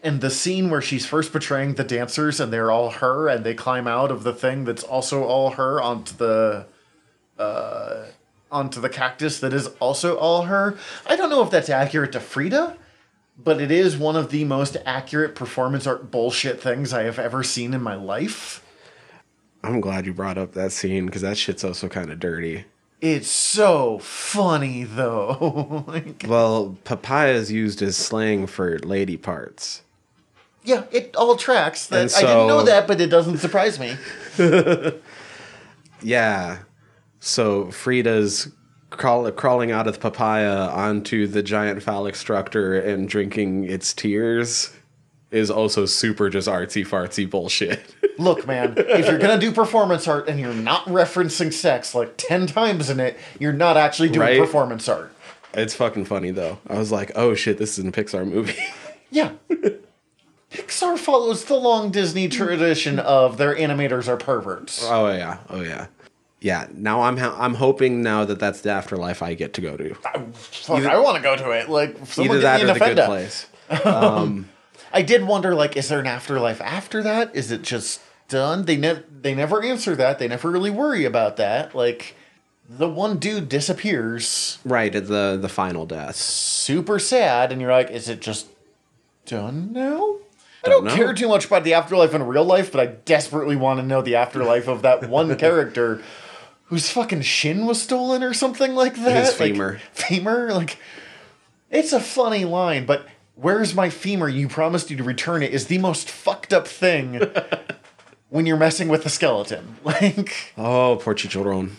And the scene where she's first portraying the dancers and they're all her and they climb out of the thing that's also all her onto the uh onto the cactus that is also all her. I don't know if that's accurate to Frida, but it is one of the most accurate performance art bullshit things I have ever seen in my life. I'm glad you brought up that scene because that shit's also kind of dirty. It's so funny though. like, Well, papaya is used as slang for lady parts. yeah, it all tracks. That And I didn't know that, but it doesn't surprise me. Yeah. So Frida's crawl- crawling out of the papaya onto the giant phallic structure and drinking its tears is also super just artsy fartsy bullshit. Look, man, if you're gonna do performance art and you're not referencing sex like ten times in it, you're not actually doing Right? performance art. it's fucking funny though. I was like, oh shit, this is a Pixar movie. Yeah. Pixar follows the long Disney tradition of their animators are perverts. oh yeah, oh yeah, yeah. Now I'm ha- I'm hoping now that that's the afterlife I get to go to. Fuck, I want to go to it. Like, someone Either that me or the good place. Um, I did wonder, like, is there an afterlife after that? Is it just done? They never they never answer that. They never really worry about that. Like, the one dude disappears, Right at the the final death. super sad, and you're like, is it just done now? I Don't don't care too much about the afterlife in real life, but I desperately want to know the afterlife of that one character whose fucking shin was stolen or something like that. His Like, femur. femur? Like, it's a funny line, but where's my femur? You promised you to return it is the most fucked up thing when you're messing with the skeleton. Like, Oh, poor Chicharron.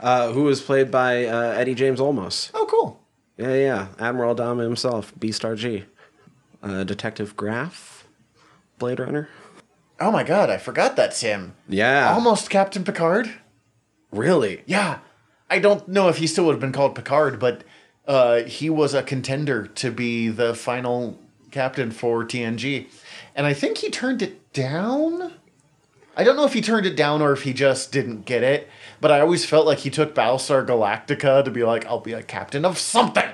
uh, who was played by uh, Eddie James Olmos. oh, cool. Yeah, yeah. Admiral Adama himself, Beastar G. Uh, Detective Gaff, Blade Runner. Oh my god, I forgot that's him. Yeah. Almost Captain Picard. Really? Yeah. I don't know if he still would have been called Picard, but uh, he was a contender to be the final captain for TNG. And I think he turned it down. I don't know if he turned it down or if he just didn't get it, but I always felt like he took Battlestar Galactica to be like, I'll be a captain of something.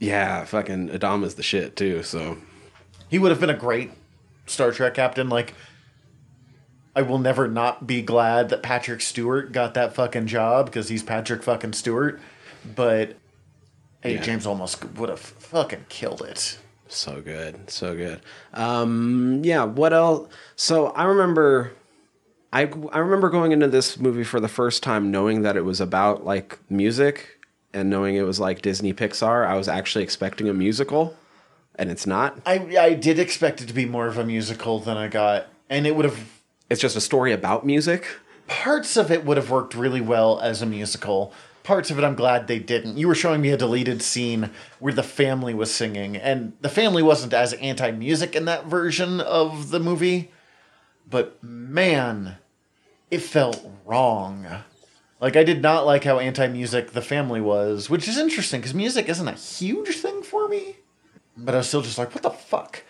Yeah, fucking Adama's the shit too. So He would have been a great Star Trek captain. Like, I will never not be glad that Patrick Stewart got that fucking job because he's Patrick fucking Stewart. But hey, Yeah. James Olmos would have fucking killed it. so good, so good. Um, yeah. What else? So I remember. I, I remember going into this movie for the first time knowing that it was about like music and knowing it was like Disney Pixar. I was actually expecting a musical and it's not. I I did expect it to be more of a musical than I got, and it would have It's just a story about music. parts of it would have worked really well as a musical. Parts of it I'm glad they didn't. You were showing me a deleted scene where the family was singing, and the family wasn't as anti music in that version of the movie. But man, it felt wrong. Like, I did not like how anti music the family was, which is interesting because music isn't a huge thing for me. But I was still just like, what the fuck?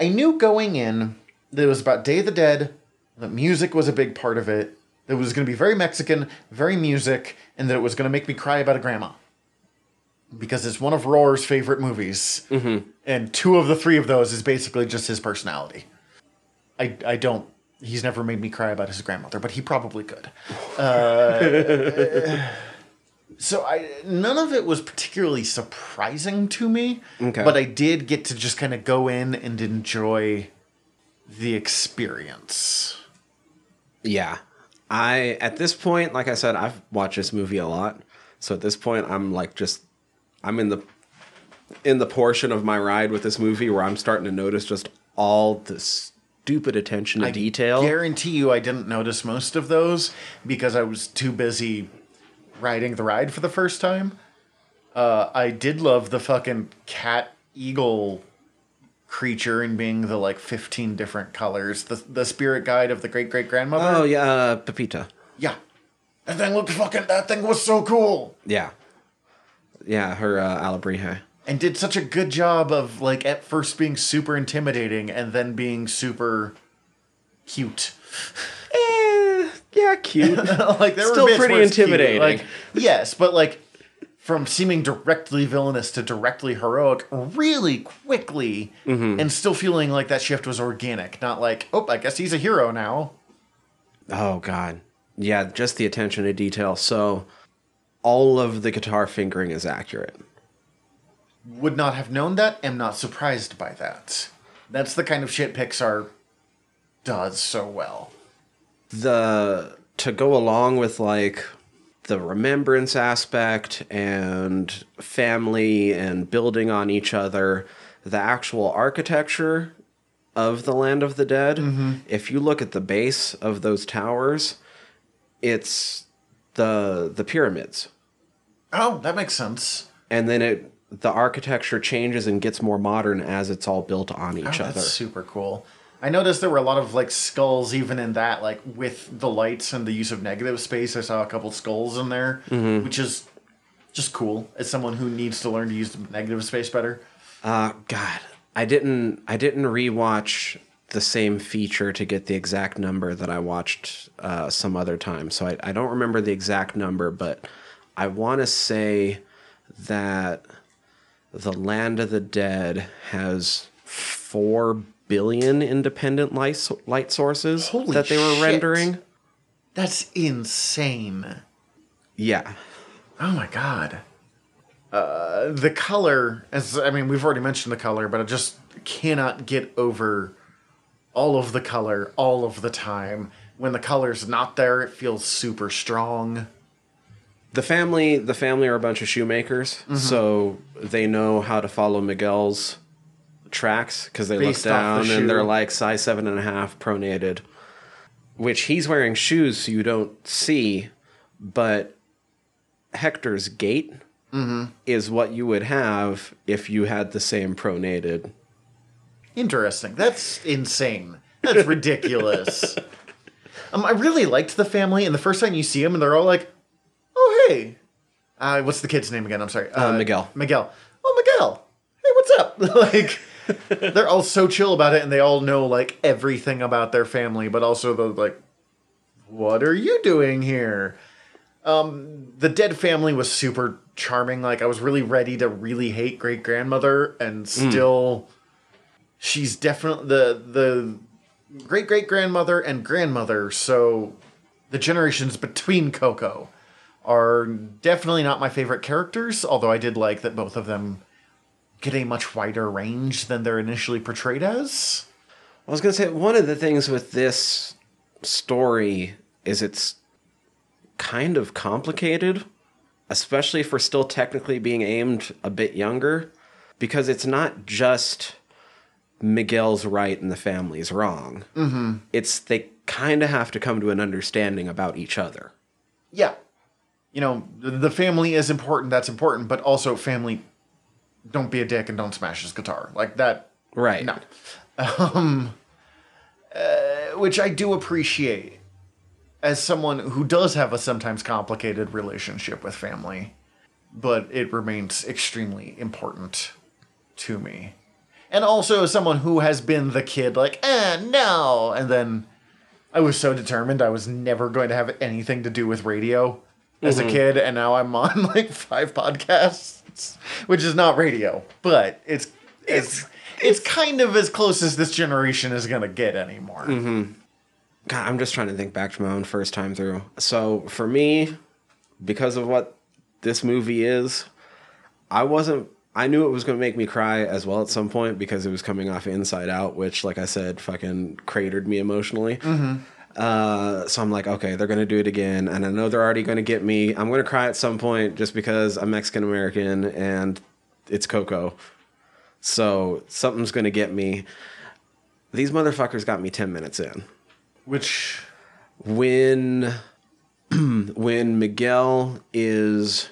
I knew going in that it was about Day of the Dead, that music was a big part of it, that it was going to be very Mexican, very music, and that it was going to make me cry about a grandma. Because it's one of Roar's favorite movies. Mm-hmm. And two of the three of those is basically just his personality. I, I don't, he's never made me cry about his grandmother, but he probably could. Uh, so I none of it was particularly surprising to me, Okay. but I did get to just kind of go in and enjoy the experience. Yeah. I at this point, like I said, I've watched this movie a lot. So at this point I'm like just I'm in the in the portion of my ride with this movie where I'm starting to notice just all the stupid attention to detail. I guarantee you, I didn't notice most of those because I was too busy riding the ride for the first time. Uh, I did love the fucking cat eagle creature and being the like 15 different colors. The the spirit guide of the great great grandmother. Oh yeah, uh, Pepita. yeah. That thing looked fucking that thing was so cool. Yeah, yeah, her uh, alebrije. And did such a good job of like at first being super intimidating and then being super cute. Eh, yeah, cute. like there Still bits pretty where it's cute. intimidating. Like yes, but like from seeming directly villainous to directly heroic really quickly Mm-hmm. and still feeling like that shift was organic, not like, oh, I guess he's a hero now. oh god, yeah, just the attention to detail. So, all of the guitar fingering is accurate. Would not have known that, am not surprised by that. That's the kind of shit Pixar does so well. the to go along with like the remembrance aspect and family and building on each other the actual architecture of the land of the dead mm-hmm. if you look at the base of those towers it's the the pyramids Oh, that makes sense. and then it the architecture changes and gets more modern as it's all built on Oh, each that's other super cool. I noticed there were a lot of like skulls even in that, like with the lights and the use of negative space. I saw a couple skulls in there, Mm-hmm. which is just cool. As someone who needs to learn to use negative space better. Uh, God, I didn't. I didn't rewatch the same feature to get the exact number that I watched uh, some other time. So I, I don't remember the exact number, but I want to say that the Land of the Dead has four billion independent light light sources Holy that they were shit. rendering. That's insane. Yeah, Oh my god. Uh, the color, as I mean, we've already mentioned the color, but I just cannot get over all of the color all of the time. When the color's not there, it feels super strong. the family the family are a bunch of shoemakers so they know how to follow miguel's tracks because they Based look off the down and they're like size seven and a half pronated which he's wearing shoes so you don't see but hector's gait Mm-hmm. is what you would have if you had the same pronated Interesting. That's insane. That's ridiculous. um, I really liked the family, and the first time you see them, and they're all like, "Oh, hey, uh, what's the kid's name again? I'm sorry, Uh, Miguel. Miguel. Oh, Miguel. Hey, what's up? like, they're all so chill about it, and they all know like everything about their family, but also the like, what are you doing here? Um, the dead family was super charming. Like, I was really ready to really hate great grandmother, and still she's definitely the the great great grandmother and grandmother. So the generations between Coco are definitely not my favorite characters. Although I did like that both of them get a much wider range than they're initially portrayed as. I was gonna say one of the things with this story is it's kind of complicated, especially for still technically being aimed a bit younger, because it's not just Miguel's right and the family's wrong. Mm-hmm. It's they kind of have to come to an understanding about each other. Yeah, you know the family is important. That's important, but also family. Don't be a dick and don't smash his guitar like that. Right. No. Um, uh, which I do appreciate as someone who does have a sometimes complicated relationship with family, but it remains extremely important to me. And also as someone who has been the kid, like, eh, no. And then I was so determined I was never going to have anything to do with radio as a kid, and now I'm on like five podcasts, which is not radio, but it's it's it's kind of as close as this generation is gonna get anymore. Mm-hmm. God, I'm just trying to think back to my own first time through. So for me, because of what this movie is, I wasn't. I knew it was going to make me cry as well at some point because it was coming off Inside Out, which, like I said, fucking cratered me emotionally. Mm-hmm. Uh, so I'm like, okay, they're going to do it again, and I know they're already going to get me. I'm going to cry at some point just because I'm Mexican American and it's Coco. So something's going to get me. These motherfuckers got me 10 minutes in Which when when Miguel is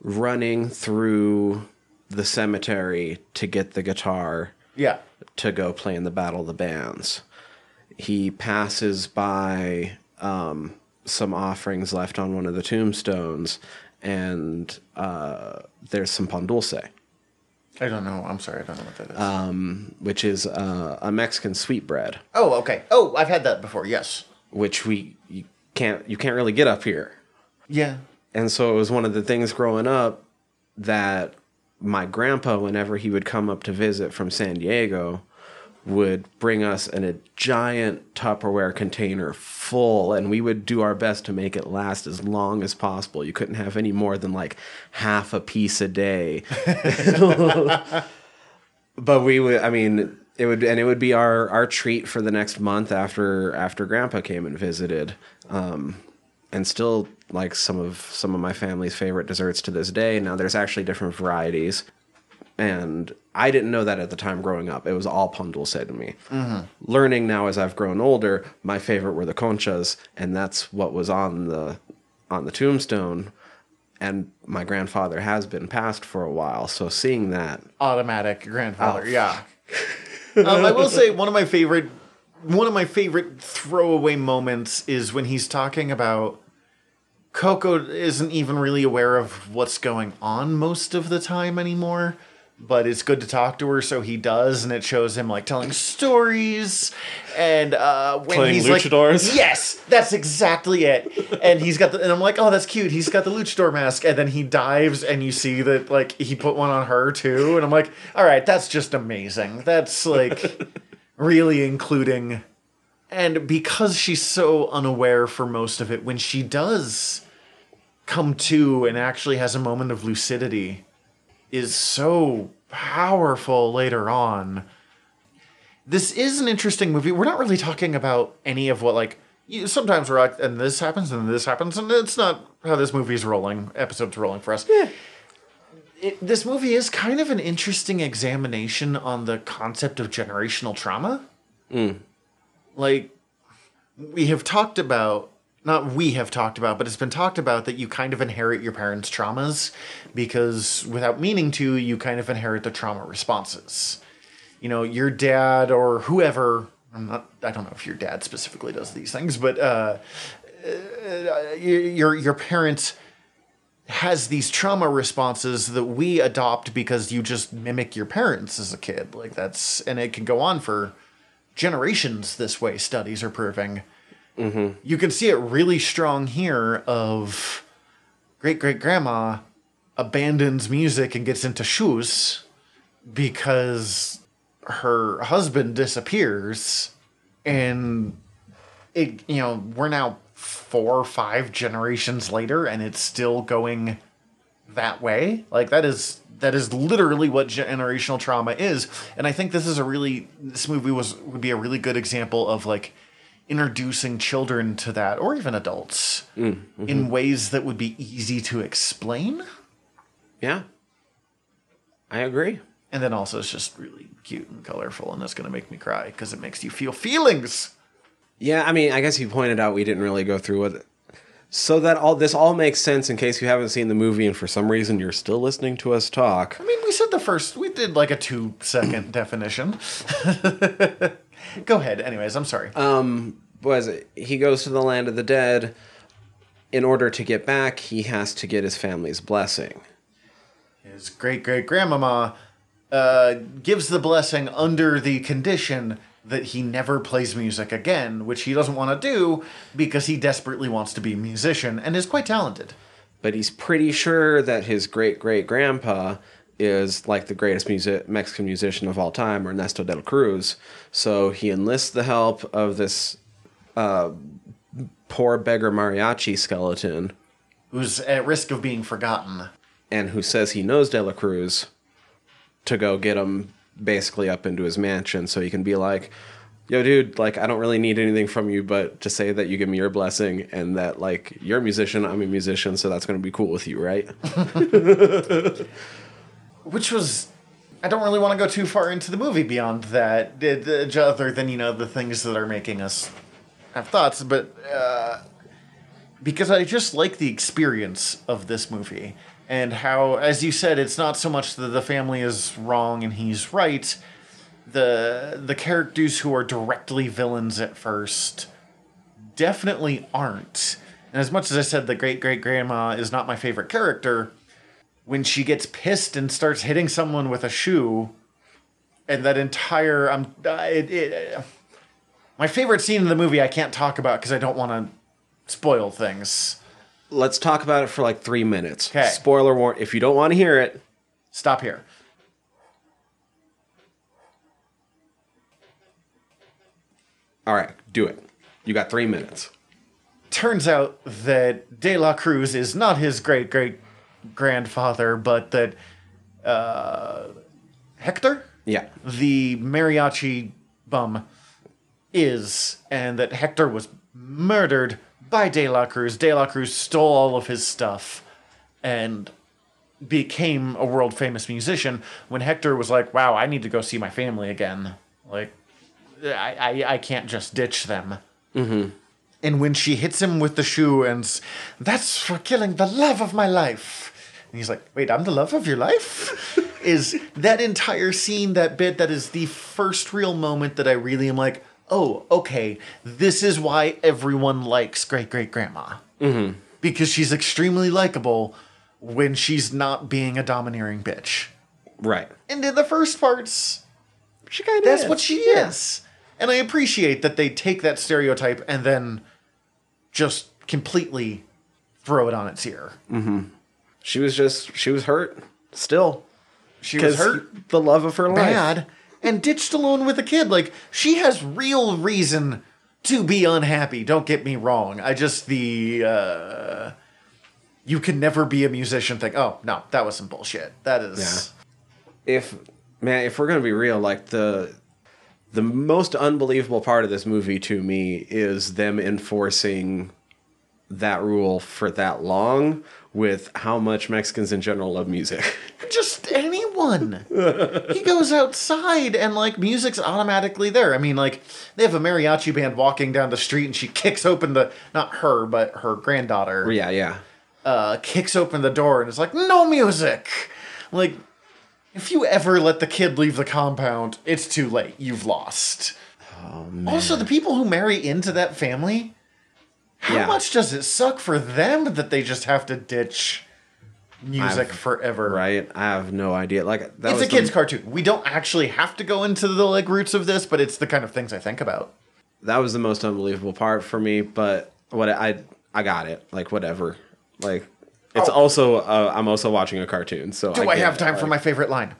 running through the cemetery to get the guitar Yeah. to go play in the Battle of the Bands. He passes by um, some offerings left on one of the tombstones, and uh, there's some pan dulce, I don't know. I'm sorry. I don't know what that is. Um, which is uh, a Mexican sweetbread, oh, okay. Oh, I've had that before. Yes. which we you can't you can't really get up here. Yeah. And so it was one of the things growing up that my grandpa, whenever he would come up to visit from San Diego, would bring us in a giant Tupperware container full, and we would do our best to make it last as long as possible. You couldn't have any more than like half a piece a day. but we would, I mean, it would, and it would be our our treat for the next month after after Grandpa came and visited. Um, and still like some of some of my family's favorite desserts to this day. Now there's actually different varieties, and I didn't know that at the time growing up. It was all pan dulce to me. Learning now as I've grown older, my favorite were the conchas, and that's what was on the on the tombstone. And my grandfather has been passed for a while, so seeing that, Automatic grandfather. Oh. Yeah. um, I will say one of my favorite one of my favorite throwaway moments is when he's talking about Coco isn't even really aware of what's going on most of the time anymore. But it's good to talk to her, so he does, and it shows him like telling stories, and uh, when Playing he's luchadors? like, "Yes, that's exactly it." And he's got the, and I'm like, "Oh, that's cute." He's got the luchador mask, and then he dives, and you see that like he put one on her too, and I'm like, "All right, that's just amazing. That's like really including." And because she's so unaware for most of it, when she does come to and actually has a moment of lucidity, is so powerful later on. This is an interesting movie. We're not really talking about any of what like you, sometimes we're like, and this happens and this happens, and it's not how this movie's rolling. Episodes rolling for us. Yeah. It, this movie is kind of an interesting examination on the concept of generational trauma. Hmm. Like we have talked about not we have talked about, but it's been talked about that you kind of inherit your parents' traumas because without meaning to, you kind of inherit the trauma responses. You know, your dad or whoever, I'm not, I don't know if your dad specifically does these things, but uh, uh, your, your parents has these trauma responses that we adopt because you just mimic your parents as a kid. Like that's, and it can go on for generations this way, studies are proving Mm-hmm. you can see it really strong here of great great grandma abandons music and gets into shoes because her husband disappears and it you know we're now four or five generations later and it's still going that way. Like that is that is literally what generational trauma is. And i think this is a really this movie was would be a really good example of like introducing children to that or even adults mm, in mm-hmm. ways that would be easy to explain yeah, I agree. and then also it's just really cute and colorful and that's going to make me cry because it makes you feel feelings Yeah, I mean, I guess you pointed out we didn't really go through with it. So that all this all makes sense in case you haven't seen the movie and for some reason you're still listening to us talk. i mean we said the first we did like a two second definition go ahead anyways i'm sorry Um, Was it he goes to the land of the dead in order to get back, he has to get his family's blessing. his great great grandmama uh, gives the blessing under the condition that he never plays music again, which he doesn't want to do because he desperately wants to be a musician and is quite talented. But he's pretty sure that his great great grandpa is like the greatest music Mexican musician of all time, Ernesto del Cruz. So he enlists the help of this uh, poor beggar mariachi skeleton Who's at risk of being forgotten. and who says he knows De La Cruz to go get him basically up into his mansion so he can be like, yo, dude, like, I don't really need anything from you, but to say that you give me your blessing and that, like, you're a musician, I'm a musician, so that's going to be cool with you, right? which was I don't really want to go too far into the movie beyond that, other than you know the things that are making us have thoughts. But uh, because I just like the experience of this movie and how, as you said, it's not so much that the family is wrong and he's right. the the characters who are directly villains at first definitely aren't. And as much as I said the great great grandma is not my favorite character, when she gets pissed and starts hitting someone with a shoe, and that entire um, uh, it, it, uh, my favorite scene in the movie I can't talk about because I don't want to spoil things. Let's talk about it for like three minutes. 'Kay. Spoiler warning. If you don't want to hear it, Stop here. all right, do it. You got three minutes. turns out that De La Cruz is not his great great grandfather, but that uh, Hector, Yeah. the mariachi bum, is, and that Hector was murdered by De La Cruz. De La Cruz stole all of his stuff and became a world famous musician when Hector was like, wow, I need to go see my family again. Like, I, I, I can't just ditch them. And when she hits him with the shoe and that's for killing the love of my life. And he's like, wait, I'm the love of your life? is that entire scene, that bit, that is the first real moment that I really am like, oh, okay, this is why everyone likes great great grandma. Mm-hmm. Because she's extremely likable when she's not being a domineering bitch. Right. And in the first parts, She kind of that's what she is. And I appreciate that they take that stereotype and then just completely throw it on its ear. She was just she was hurt still She was hurt the love of her life. bad and ditched alone with a kid. Like she has real reason to be unhappy. Don't get me wrong. I just the uh you can never be a musician thing. Oh, no, that was some bullshit. That is If man, if we're gonna be real, like the the most unbelievable part of this movie to me is them enforcing that rule for that long with how much Mexicans in general love music. just anyone. he goes outside and like music's automatically there. I mean, like they have a mariachi band walking down the street and she kicks open the not her but her granddaughter yeah, yeah. uh, kicks open the door and is like, "No music." Like, if you ever let the kid leave the compound, it's too late. You've lost. Also, the people who marry into that family, how Yeah. much does it suck for them that they just have to ditch music I've- forever? Right? I have no idea. Like that It's was a kid's the, cartoon. We don't actually have to go into the like roots of this, but it's the kind of things I think about. that was the most unbelievable part for me. But what I I got it. Like whatever. Like it's Oh. also uh, I'm also watching a cartoon. So Do I, get have it. time for Like, my favorite line?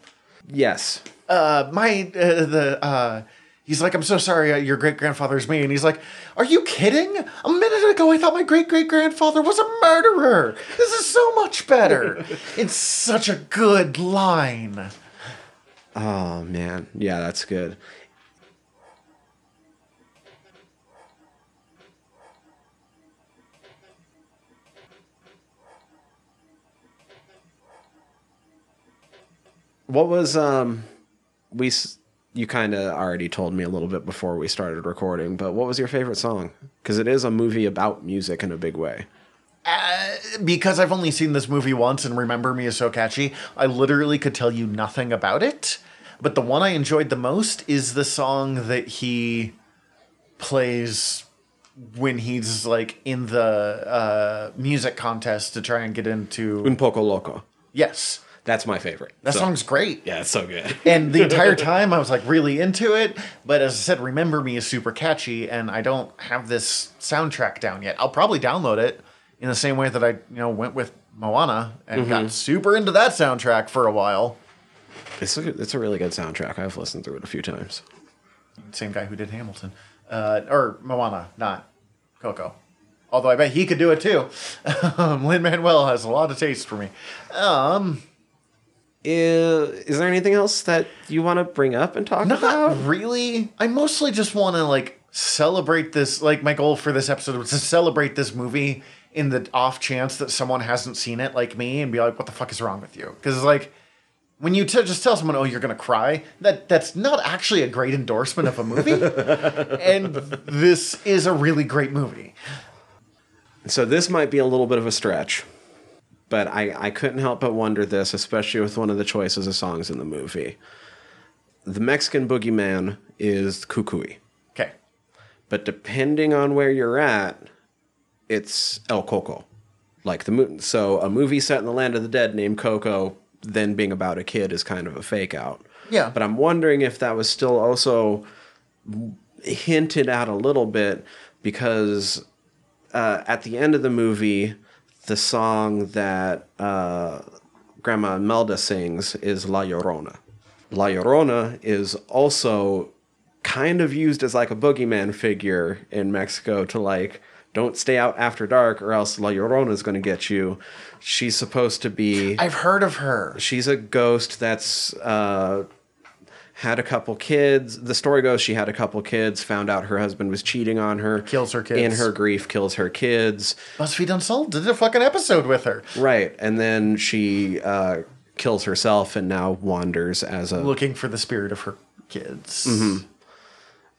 yes? uh, my uh, the uh, he's like, I'm so sorry, uh, your great grandfather's me, and he's like, Are you kidding? A minute ago, I thought my great great grandfather was a murderer. This is so much better. it's such a good line. Oh man, yeah, that's good. What was um we s- you kind of already told me a little bit before we started recording, but what was your favorite song? Cuz it is a movie about music in a big way. Because I've only seen this movie once and Remember Me is so catchy, I literally could tell you nothing about it. But the one I enjoyed the most is the song that he plays when he's like in the uh, music contest to try and get into. Un poco loco. Yes, That's my favorite. that So- song's great. Yeah, it's so good. And the entire time I was like really into it. But as I said, Remember Me is super catchy, and I don't have this soundtrack down yet. I'll probably download it in the same way that I, you know, went with Moana and got super into that soundtrack for a while. It's a, it's a really good soundtrack. I've listened through it a few times. Same guy who did Hamilton. Uh, or Moana, not Coco. Although I bet he could do it too. Lin Manuel has a lot of taste for me. Um, Is, is there anything else that you want to bring up and talk Not about? really. I mostly just want to like celebrate this. Like my goal for this episode was to celebrate this movie in the off chance that someone hasn't seen it, like me, and be like, "What the fuck is wrong with you?" Because like when you t- just tell someone, "Oh, you're gonna cry," that that's not actually a great endorsement of a movie. and this is a really great movie. So this might be a little bit of a stretch, but I, I couldn't help but wonder this, especially with one of the choices of songs in the movie. the Mexican boogeyman is Cucuy. Okay. But depending on where you're at, it's El Coco. Like the mo- so a movie set in the land of the dead named Coco, then being about a kid is kind of a fake out. Yeah. But I'm wondering if that was still also hinted at a little bit because uh, at the end of the movie, the song that uh, Grandma Melda sings is La Llorona. La Llorona is also kind of used as like a boogeyman figure in Mexico to like don't stay out after dark or else La Llorona is going to get you. She's supposed to be I've heard of her. she's a ghost that's uh, had a couple kids. The story goes she had a couple kids, found out her husband was cheating on her, Kills her kids. In her grief, kills her kids. BuzzFeed Unsolved did a fucking episode with her. Right, and then she uh, kills herself and now wanders as a. Looking for the spirit of her kids. Mm-hmm.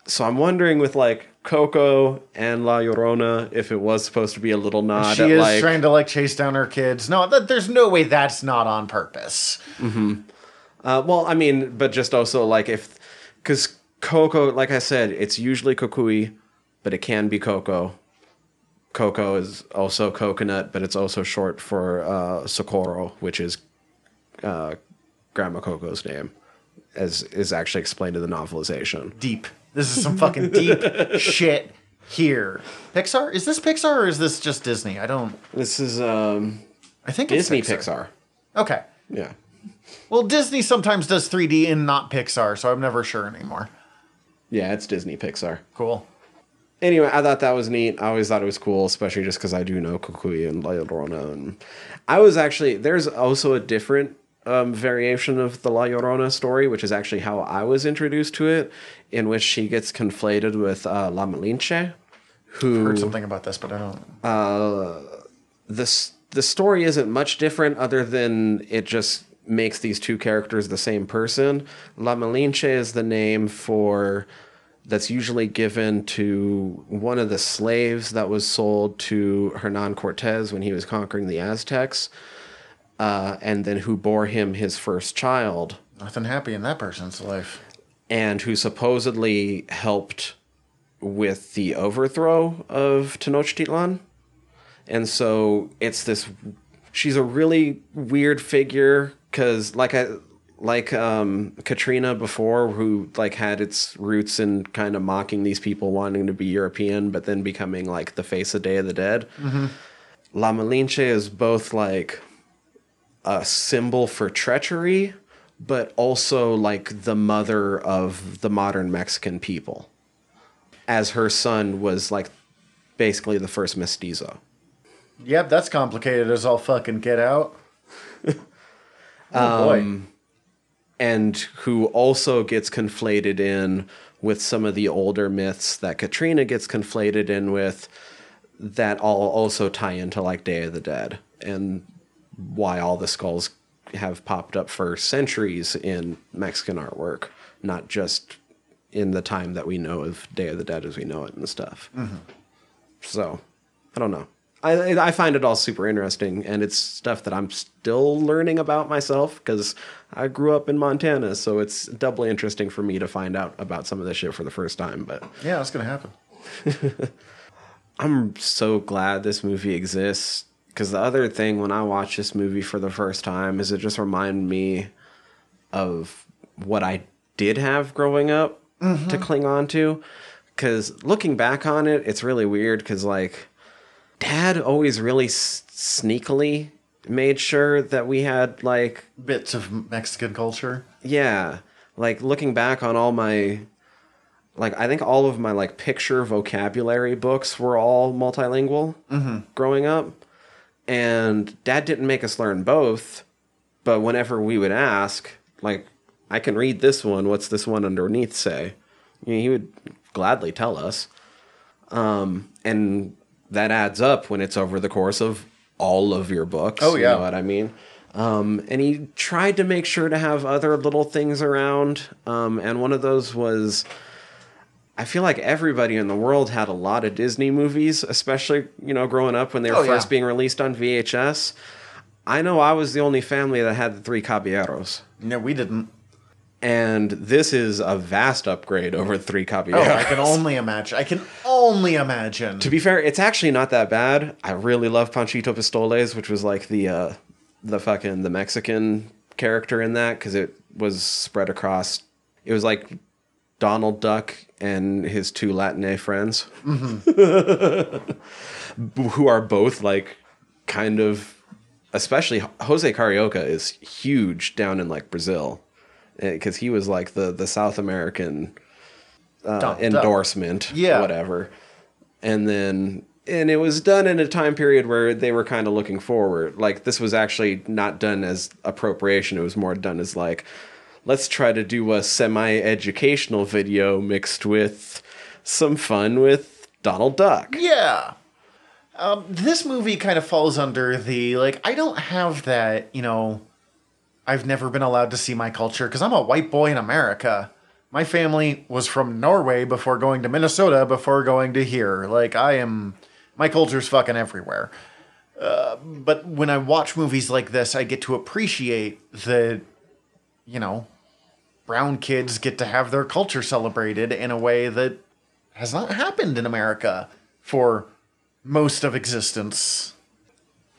So I'm wondering with like Coco and La Llorona if it was supposed to be a little nod She at is like trying to like chase down her kids. No, that, there's no way that's not on purpose. Uh, well, I mean, but just also like if, because Coco, like I said, it's usually Cucuy, but it can be Coco. Coco is also coconut, but it's also short for uh, Socorro, which is uh, Grandma Coco's name, as is actually explained in the novelization. Deep. This is some fucking deep shit here. Pixar? Is this Pixar or is this just Disney? I don't. This is um, I think it's Disney Pixar. Okay. Yeah. Well, Disney sometimes does 3D and not Pixar, so I'm never sure anymore. Yeah, it's Disney Pixar. Cool. anyway, I thought that was neat. I always thought it was cool, especially just because I do know Cucuy and La Llorona. And I was actually there's also a different um, variation of the La Llorona story, which is actually how I was introduced to it, in which she gets conflated with uh, La Malinche, who Heard something about this, but I don't. the s- the story isn't much different other than it just makes these two characters the same person. La Malinche is the name for that's usually given to one of the slaves that was sold to Hernan Cortez when he was conquering the Aztecs, uh, and then who bore him his first child, Nothing happy in that person's life. and who supposedly helped with the overthrow of Tenochtitlan. And so it's this she's a really weird figure cuz like I like um Catrina before who like had its roots in kind of mocking these people wanting to be European but then becoming like the face of Day of the Dead. La Malinche is both like a symbol for treachery, but also like the mother of the modern Mexican people. As her son was like basically the first mestizo. Yep, that's complicated as all fucking get out. Oh boy. Um, and who also gets conflated in with some of the older myths that Catrina gets conflated in with that all also tie into like Day of the Dead and why all the skulls have popped up for centuries in Mexican artwork, not just in the time that we know of Day of the Dead as we know it and stuff. Mm-hmm. So, I don't know. I I find it all super interesting, and it's stuff that I'm still learning about myself because I grew up in Montana, so it's doubly interesting for me to find out about some of this shit for the first time. But yeah, that's gonna happen. I'm so glad this movie exists because the other thing when I watch this movie for the first time is it just reminded me of what I did have growing up mm-hmm. to cling on to. Because looking back on it, it's really weird because, like, dad always really s- sneakily made sure that we had, like, Bits of Mexican culture. yeah, like looking back on all my like I think all of my like picture vocabulary books were all multilingual growing up. And dad didn't make us learn both, but whenever we would ask, like I can read this one, what's this one underneath say? You know, he would gladly tell us. Um and that adds up when it's over the course of all of your books. Oh, You yeah. know what I mean? Um, and he tried to make sure to have other little things around. Um, and one of those was I feel like everybody in the world had a lot of Disney movies, especially, you know, growing up when they were Oh, first yeah. being released on VHS. I know I was the only family that had the three Caballeros. No, we didn't. And this is a vast upgrade over three caballeros. Oh, I can only imagine. I can only imagine. To be fair, it's actually not that bad. I really love Panchito Pistoles, which was like the uh, the fucking the Mexican character in that because it was spread across. It was like Donald Duck and his two Latine friends, who are both like kind of, especially Jose Carioca is huge down in like Brazil because he was like the the South American uh, endorsement, Yeah. whatever. And then and it was done in a time period where they were kind of looking forward. Like this was actually not done as appropriation; it was more done as like, let's try to do a semi-educational video mixed with some fun with Donald Duck. Yeah. Um, this movie kind of falls under the like I don't have that, you know, I've never been allowed to see my culture because I'm a white boy in America. My family was from Norway before going to Minnesota before going to here. Like I am my culture's fucking everywhere. Uh, but when I watch movies like this, I get to appreciate that you know, brown kids get to have their culture celebrated in a way that has not happened in America for most of existence.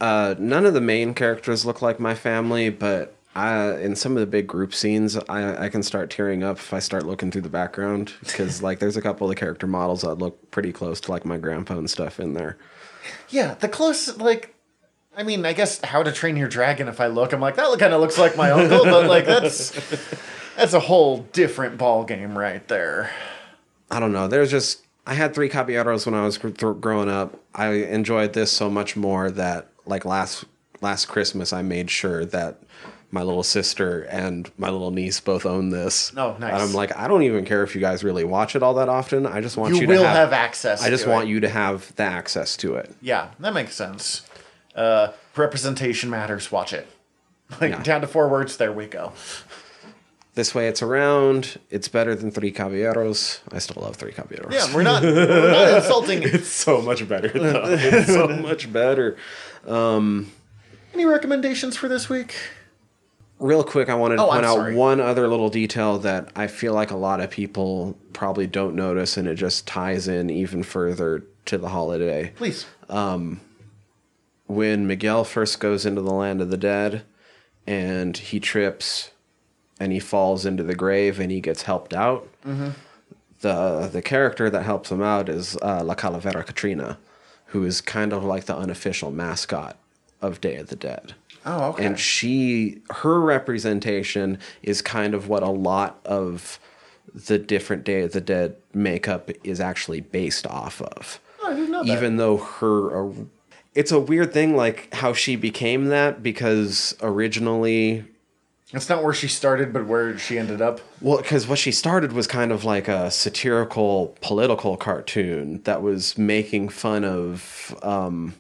Uh, none of the main characters look like my family, but I, in some of the big group scenes, I, I can start tearing up if I start looking through the background because like there's a couple of the character models that look pretty close to like my grandpa and stuff in there. Yeah, the close like I mean, I guess How to Train Your Dragon if I look, I'm like that kind of looks like my uncle, but like that's that's a whole different ball game right there. I don't know. There's just I had three caballeros when I was th- growing up. I enjoyed this so much more that like last last Christmas I made sure that my little sister and my little niece both own this. Oh, nice. And I'm like, I don't even care if you guys really watch it all that often. I just want you, You to have, have access I just want it. you to have the access to it. Yeah, that makes sense. Uh, representation matters. Watch it. Like Yeah. down to four words. There we go. This way, it's around. It's better than three caballeros. I still love three caballeros. Yeah, we're not we're not insulting. it's so much better. Though. It's so much better. Any recommendations for this week? Real quick, I wanted to Oh, point out one other little detail that I feel like a lot of people probably don't notice, and it just ties in even further to the holiday. Please. When Miguel first goes into the land of the dead, and he trips, and he falls into the grave, and he gets helped out. Mm-hmm. The the character that helps him out is uh, La Calavera Catrina, who is kind of like the unofficial mascot of Day of the Dead. Oh, okay. and she her representation is kind of what a lot of the different Day of the Dead makeup is actually based off of. Oh, I didn't know that. Even though her, it's a weird thing, like how she became that because originally, It's not where she started, but where she ended up. well, because what she started was kind of like a satirical political cartoon that was making fun of, um,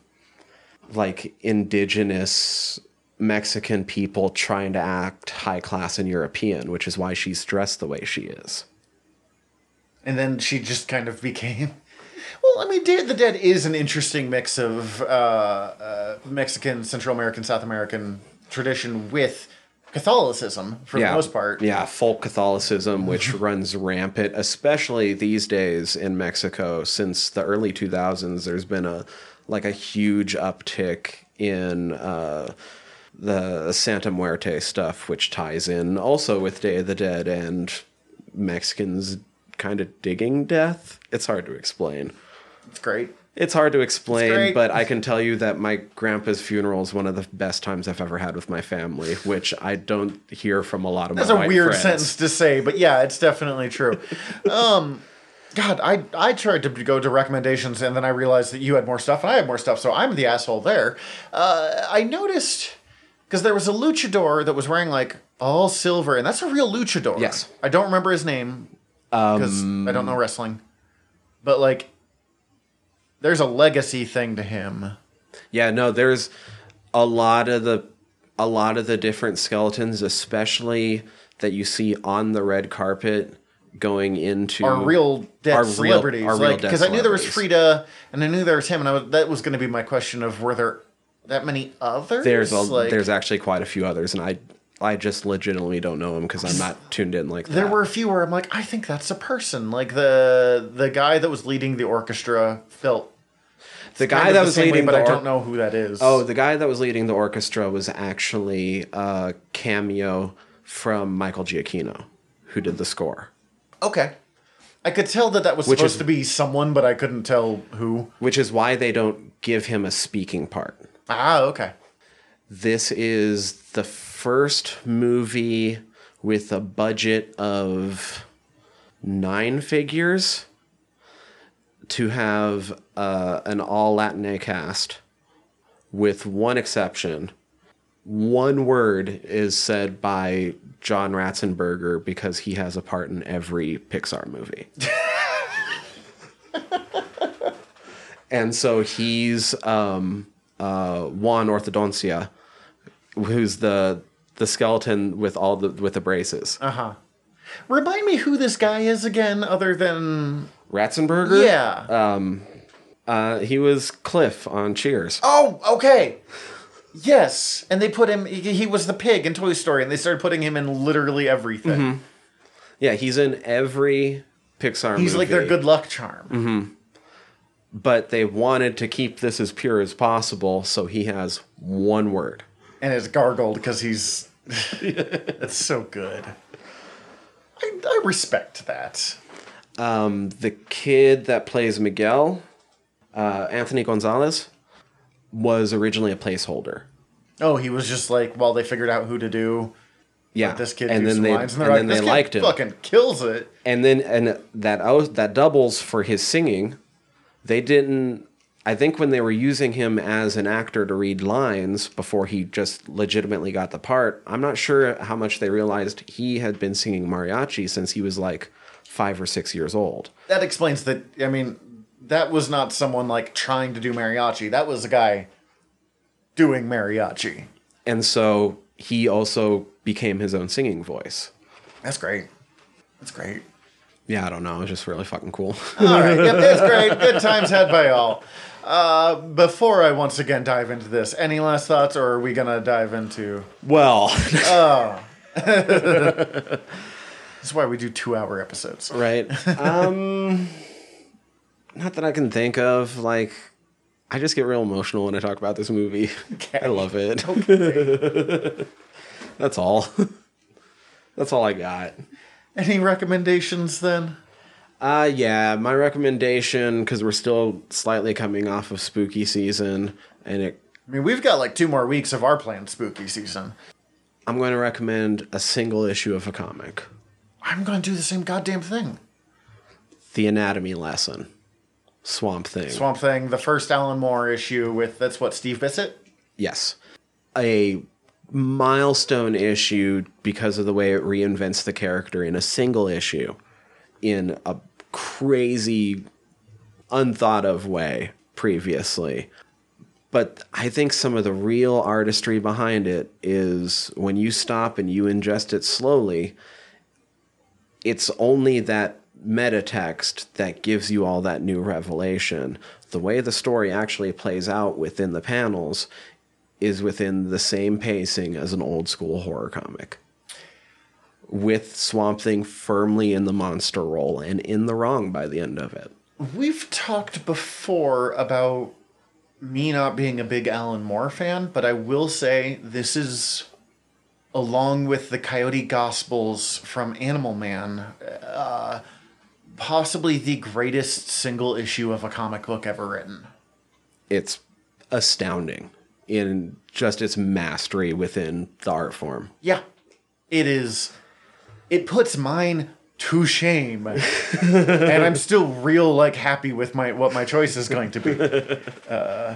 like indigenous Mexican people trying to act high class and European, which is why she's dressed the way she is. And then she just kind of became. Well, I mean, Day of the Dead is an interesting mix of uh, uh, Mexican, Central American, South American tradition with Catholicism for the most part. Yeah, folk Catholicism, which runs rampant, especially these days in Mexico. Since the early 2000s, there's been a like a huge uptick in uh, the Santa Muerte stuff, which ties in also with Day of the Dead and Mexicans kind of digging death. It's hard to explain. It's great. It's hard to explain, but I can tell you that my grandpa's funeral is one of the best times I've ever had with my family, which I don't hear from a lot of That's a weird friends. sentence to say, but yeah, it's definitely true. um, God, I I tried to go to recommendations, and then I realized that you had more stuff, and I had more stuff, so I'm the asshole there. Uh, I noticed because there was a luchador that was wearing like all silver, and that's a real luchador. Yes. I don't remember his name because I don't know um, wrestling, but like, there's a legacy thing to him. Yeah, no, there's a lot of the a lot of the different skeletons, especially that you see on the red carpet going into our real dead real- celebrities, real like dead because I knew there was. Frida, and I knew there was him, and I was, that was going to be my question of were there that many others? there's a, like, there's actually quite a few others and I I just legitimately don't know him because I'm not tuned in like that. There were a few where I'm like, I think that's a person. Like the the guy that was leading the orchestra felt the guy that the was same way, leading but the I don't know who that is. Oh, the guy that was leading the orchestra was actually a cameo from Michael Giacchino, who did the score. okay. I could tell that that was Which supposed is- to be someone, but I couldn't tell who. Which is why they don't give him a speaking part. Ah, okay. This is the first movie with a budget of nine figures to have uh, an all Latin cast, with one exception. One word is said by John Ratzenberger because he has a part in every Pixar movie. and so he's um, uh, Juan Orthodoncia, who's the the skeleton with all the with the braces. Uh huh. Remind me who this guy is again, other than Ratzenberger. yeah. Um, Uh, he was Cliff on Cheers. oh, okay. Yes, and they put him. He, he was the pig in Toy Story, and they started putting him in literally everything. Mm-hmm. Yeah, he's in every Pixar He's movie. like their good luck charm. Mm-hmm. But they wanted to keep this as pure as possible, so he has one word. and it's gargled because he's it's so good I, I respect that Um, the kid that plays Miguel, uh, Anthony Gonzalez, was originally a placeholder. oh he was just like while they figured out who to do Yeah, this kid and then they lines and and they're then they liked him. fucking kills it and then and that that doubles for his singing they didn't i think when they were using him as an actor to read lines before he just legitimately got the part i'm not sure how much they realized he had been singing mariachi since he was like five or six years old. That explains that i mean that was not someone like trying to do mariachi. That was a guy doing mariachi. And so he also became his own singing voice. That's great. That's great yeah i don't know. It's just really fucking cool. All right. Yep, that's great. Good times had by all. Uh, before I once again dive into this, any last thoughts, or are we gonna dive into? well. That's why we do two-hour episodes. right. Um not that i can think of. Like i just get real emotional when i talk about this movie. I love it. That's all. That's all i got Any recommendations then? uh yeah my recommendation because we're still slightly coming off of spooky season and it I mean, we've got like two more weeks of our planned spooky season. i'm going to recommend a single issue of a comic I'm gonna do the same goddamn thing. the anatomy lesson swamp thing Swamp Thing, the first Alan Moore issue with that's what Steve Bissette. Yes. A milestone issue because of the way it reinvents the character in a single issue in a crazy, unthought of way previously. But I think some of the real artistry behind it is when you stop and you ingest it slowly, it's only that meta text that gives you all that new revelation. The way the story actually plays out within the panels is within the same pacing as an old school horror comic. With Swamp Thing firmly in the monster role and in the wrong by the end of it. We've talked before about me not being a big Alan Moore fan, but I will say this is, along with the Coyote Gospels from Animal Man, uh, possibly the greatest single issue of a comic book ever written. It's astounding in just its mastery within the art form. Yeah, it is. It puts mine to shame, and I'm still real like happy with my what my choice is going to be. Uh,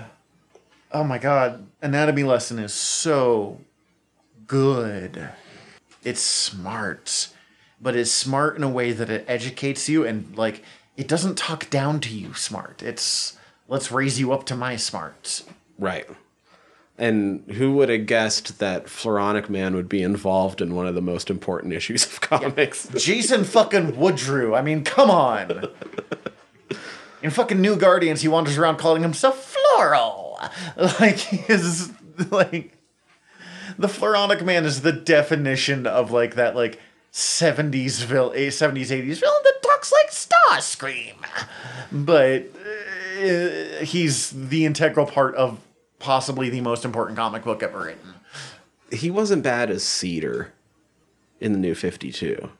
oh my god, anatomy lesson is so good. It's smart, but it's smart in a way that it educates you and like it doesn't talk down to you. Smart. It's let's raise you up to my smart. Right. And who would have guessed that Floronic Man would be involved in one of the most important issues of comics? Jason fucking Woodrue. I mean, come on. In fucking New Guardians, he wanders around calling himself Floro. Like he is like the Floronic Man is the definition of like that like 70s vil- 70s 80s villain that talks like Starscream. But uh, he's the integral part of possibly the most important comic book ever written. He wasn't bad as Seeder in the new 52.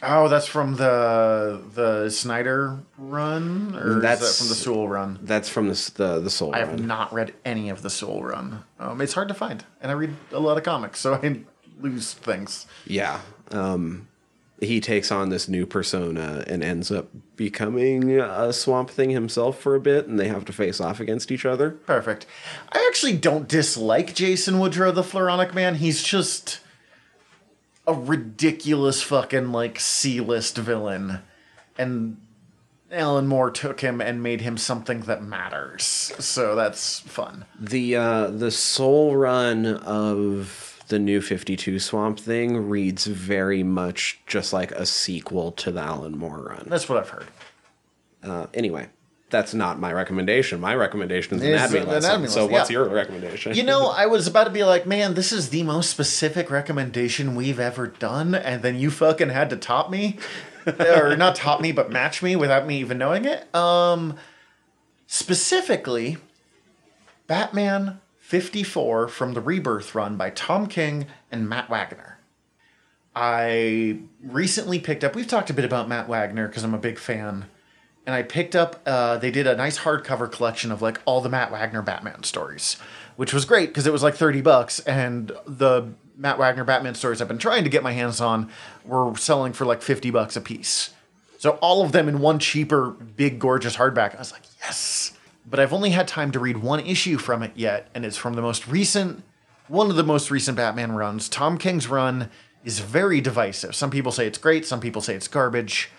Oh, that's from the the Snyder run, or That's- is that from the Soule run? That's from the the, the Soule Run. I have Run. not read any of the Soule Run. Um, it's hard to find, and I read a lot of comics, so I lose things. Yeah. Um, he takes on this new persona and ends up becoming a Swamp Thing himself for a bit, and they have to face off against each other. Perfect. I actually don't dislike Jason Woodrue, the Floronic Man. He's just a ridiculous fucking like C-list villain, and Alan Moore took him and made him something that matters. So that's fun. The uh, the Soule Run of the new 52 Swamp Thing reads very much just like a sequel to the Alan Moore run. That's what I've heard. Uh, anyway, that's not my recommendation. My recommendation is Is Anatomy the Lesson. Anatomy so Lesson, what's yeah. your recommendation? You know, I was about to be like, man, this is the most specific recommendation we've ever done, and then you fucking had to top me. or not top me, but match me without me even knowing it. Um specifically Batman 54 from the Rebirth run by Tom King and Matt Wagner. I recently picked up, we've talked a bit about Matt Wagner because I'm a big fan. And I picked up, uh, they did a nice hardcover collection of like all the Matt Wagner Batman stories, which was great because it was like 30 bucks. And the Matt Wagner Batman stories I've been trying to get my hands on were selling for like 50 bucks a piece. So all of them in one cheaper, big, gorgeous hardback. I was like, yes. But I've only had time to read one issue from it yet, and it's from the most recent, one of the most recent Batman runs. Tom King's run is very divisive. Some people say it's great, some people say it's garbage.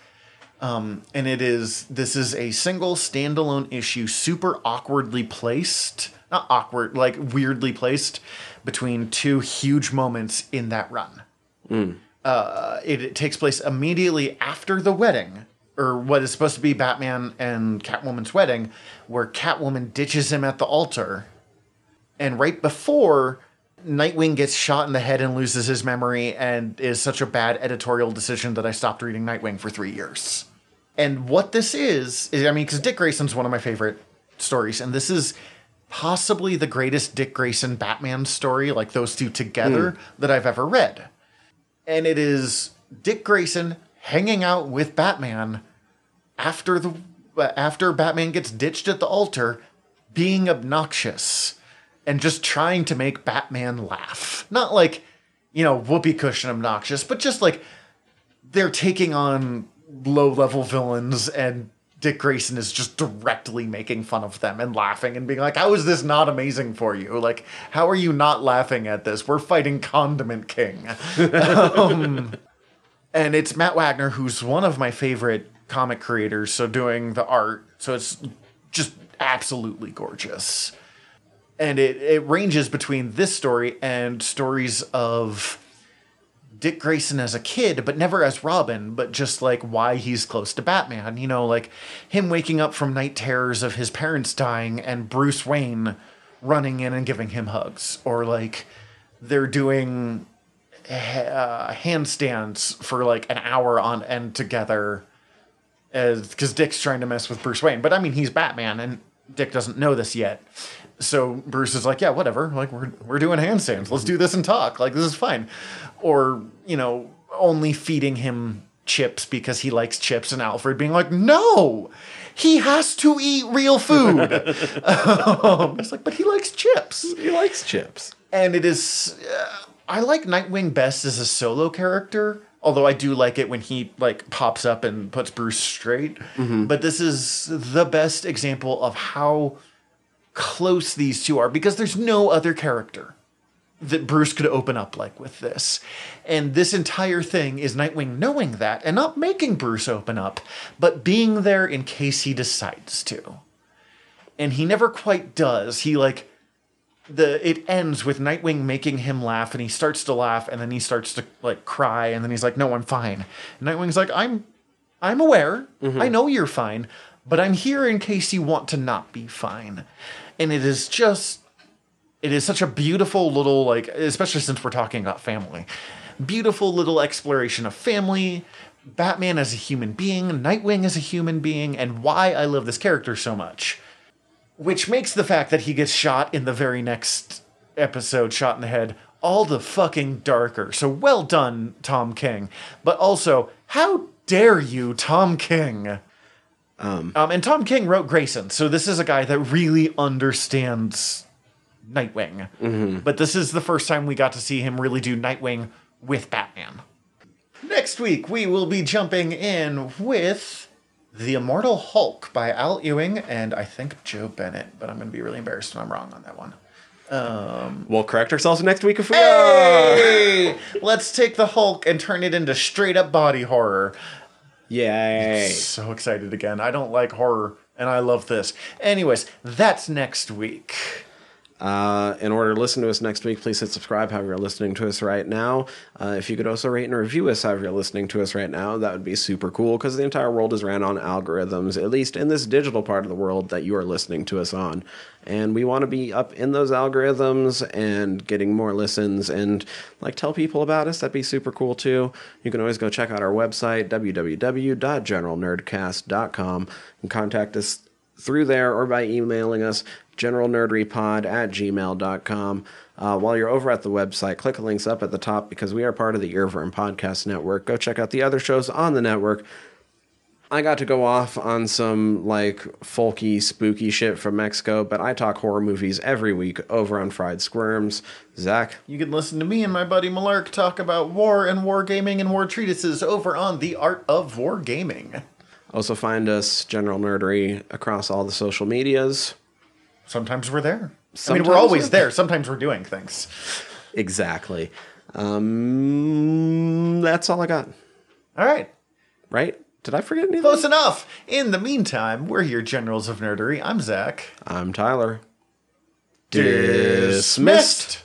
Um, and it is, this is a single standalone issue, super awkwardly placed, not awkward, like weirdly placed between two huge moments in that run uh, it, it takes place immediately after the wedding, or what is supposed to be Batman and Catwoman's wedding, where Catwoman ditches him at the altar, and right before Nightwing gets shot in the head and loses his memory, and is such a bad editorial decision that I stopped reading Nightwing for three years. And what this is, is I mean, because Dick Grayson's one of my favorite stories, and this is possibly the greatest Dick Grayson Batman story, like those two together, hmm. that I've ever read and it is Dick Grayson hanging out with Batman after the after Batman gets ditched at the altar, being obnoxious and just trying to make Batman laugh. Not like, you know, whoopee cushion obnoxious, but just like they're taking on low level villains and Dick Grayson is just directly making fun of them and laughing and being like, How is this not amazing for you? Like, how are you not laughing at this? We're fighting Condiment King. um, and it's Matt Wagner, who's one of my favorite comic creators, so doing the art. So it's just absolutely gorgeous. And it, it ranges between this story and stories of Dick Grayson as a kid, but never as Robin, but just like why he's close to Batman. You know, like him waking up from night terrors of his parents dying and Bruce Wayne running in and giving him hugs. Or like they're doing uh, handstands for like an hour on end together because Dick's trying to mess with Bruce Wayne. But I mean, he's Batman, and Dick doesn't know this yet. So Bruce is like, yeah, whatever. Like we're we're doing handstands. Let's do this and talk. Like this is fine. Or you know, only feeding him chips because he likes chips, and Alfred being like, no, he has to eat real food. um, he's like, but he likes chips he likes chips. and it is uh, i like nightwing best as a solo character although i do like it when he like pops up and puts bruce straight. Mm-hmm. But this is the best example of how close these two are because there's no other character that bruce could open up like with this. And this entire thing is nightwing knowing that and not making bruce open up but being there in case he decides to. And he never quite does. He like the it ends with Nightwing making him laugh, and he starts to laugh, and then he starts to like cry, and then he's like, "No, I'm fine." And Nightwing's like, "I'm, I'm aware. Mm-hmm. I know you're fine, but I'm here in case you want to not be fine." And it is just It is such a beautiful little, like, especially since we're talking about family, beautiful little exploration of family, Batman as a human being, Nightwing as a human being, and why I love this character so much. Which makes the fact that he gets shot in the very next episode, shot in the head, all the fucking darker. So well done, Tom King. But also, how dare you, Tom King? Um, um, and Tom King wrote Grayson, so this is a guy that really understands Nightwing. But this is the first time we got to see him really do Nightwing with Batman. Next week, we will be jumping in with The Immortal Hulk by Al Ewing and I think Joe Bennett, but I'm going to be really embarrassed if I'm wrong on that one. Um, we'll correct ourselves next week if we are. Hey! Let's take the Hulk and turn it into straight up body horror. Yay. So excited again. I don't like horror, and I love this. Anyways, that's next week. Uh, in order to listen to us next week, please hit subscribe however you're listening to us right now. Uh, if you could also rate and review us however you're listening to us right now, that would be super cool because the entire world is ran on algorithms, at least in this digital part of the world that you are listening to us on. And we want to be up in those algorithms and getting more listens and like tell people about us. That'd be super cool too. You can always go check out our website, www.generalnerdcast.com, and contact us through there or by emailing us generalnerderypod at gmail.com. Uh, while you're over at the website, click the links up at the top because we are part of the Earworm Podcast Network. Go check out the other shows on the network. I got to go off on some like folky, spooky shit from Mexico, but I talk horror movies every week over on Fried Squirms. Zach, You can listen to me and my buddy Malark talk about war and wargaming and war treatises over on The Art of Wargaming. Also find us General Nerdery across all the social medias. Sometimes we're there. I mean, we're always we're there. Sometimes we're doing things. Exactly. Um, that's all I got. All right. Right? Did I forget anything? Close enough. In the meantime, we're your generals of nerdery. I'm Zach. I'm Tyler. Dismissed.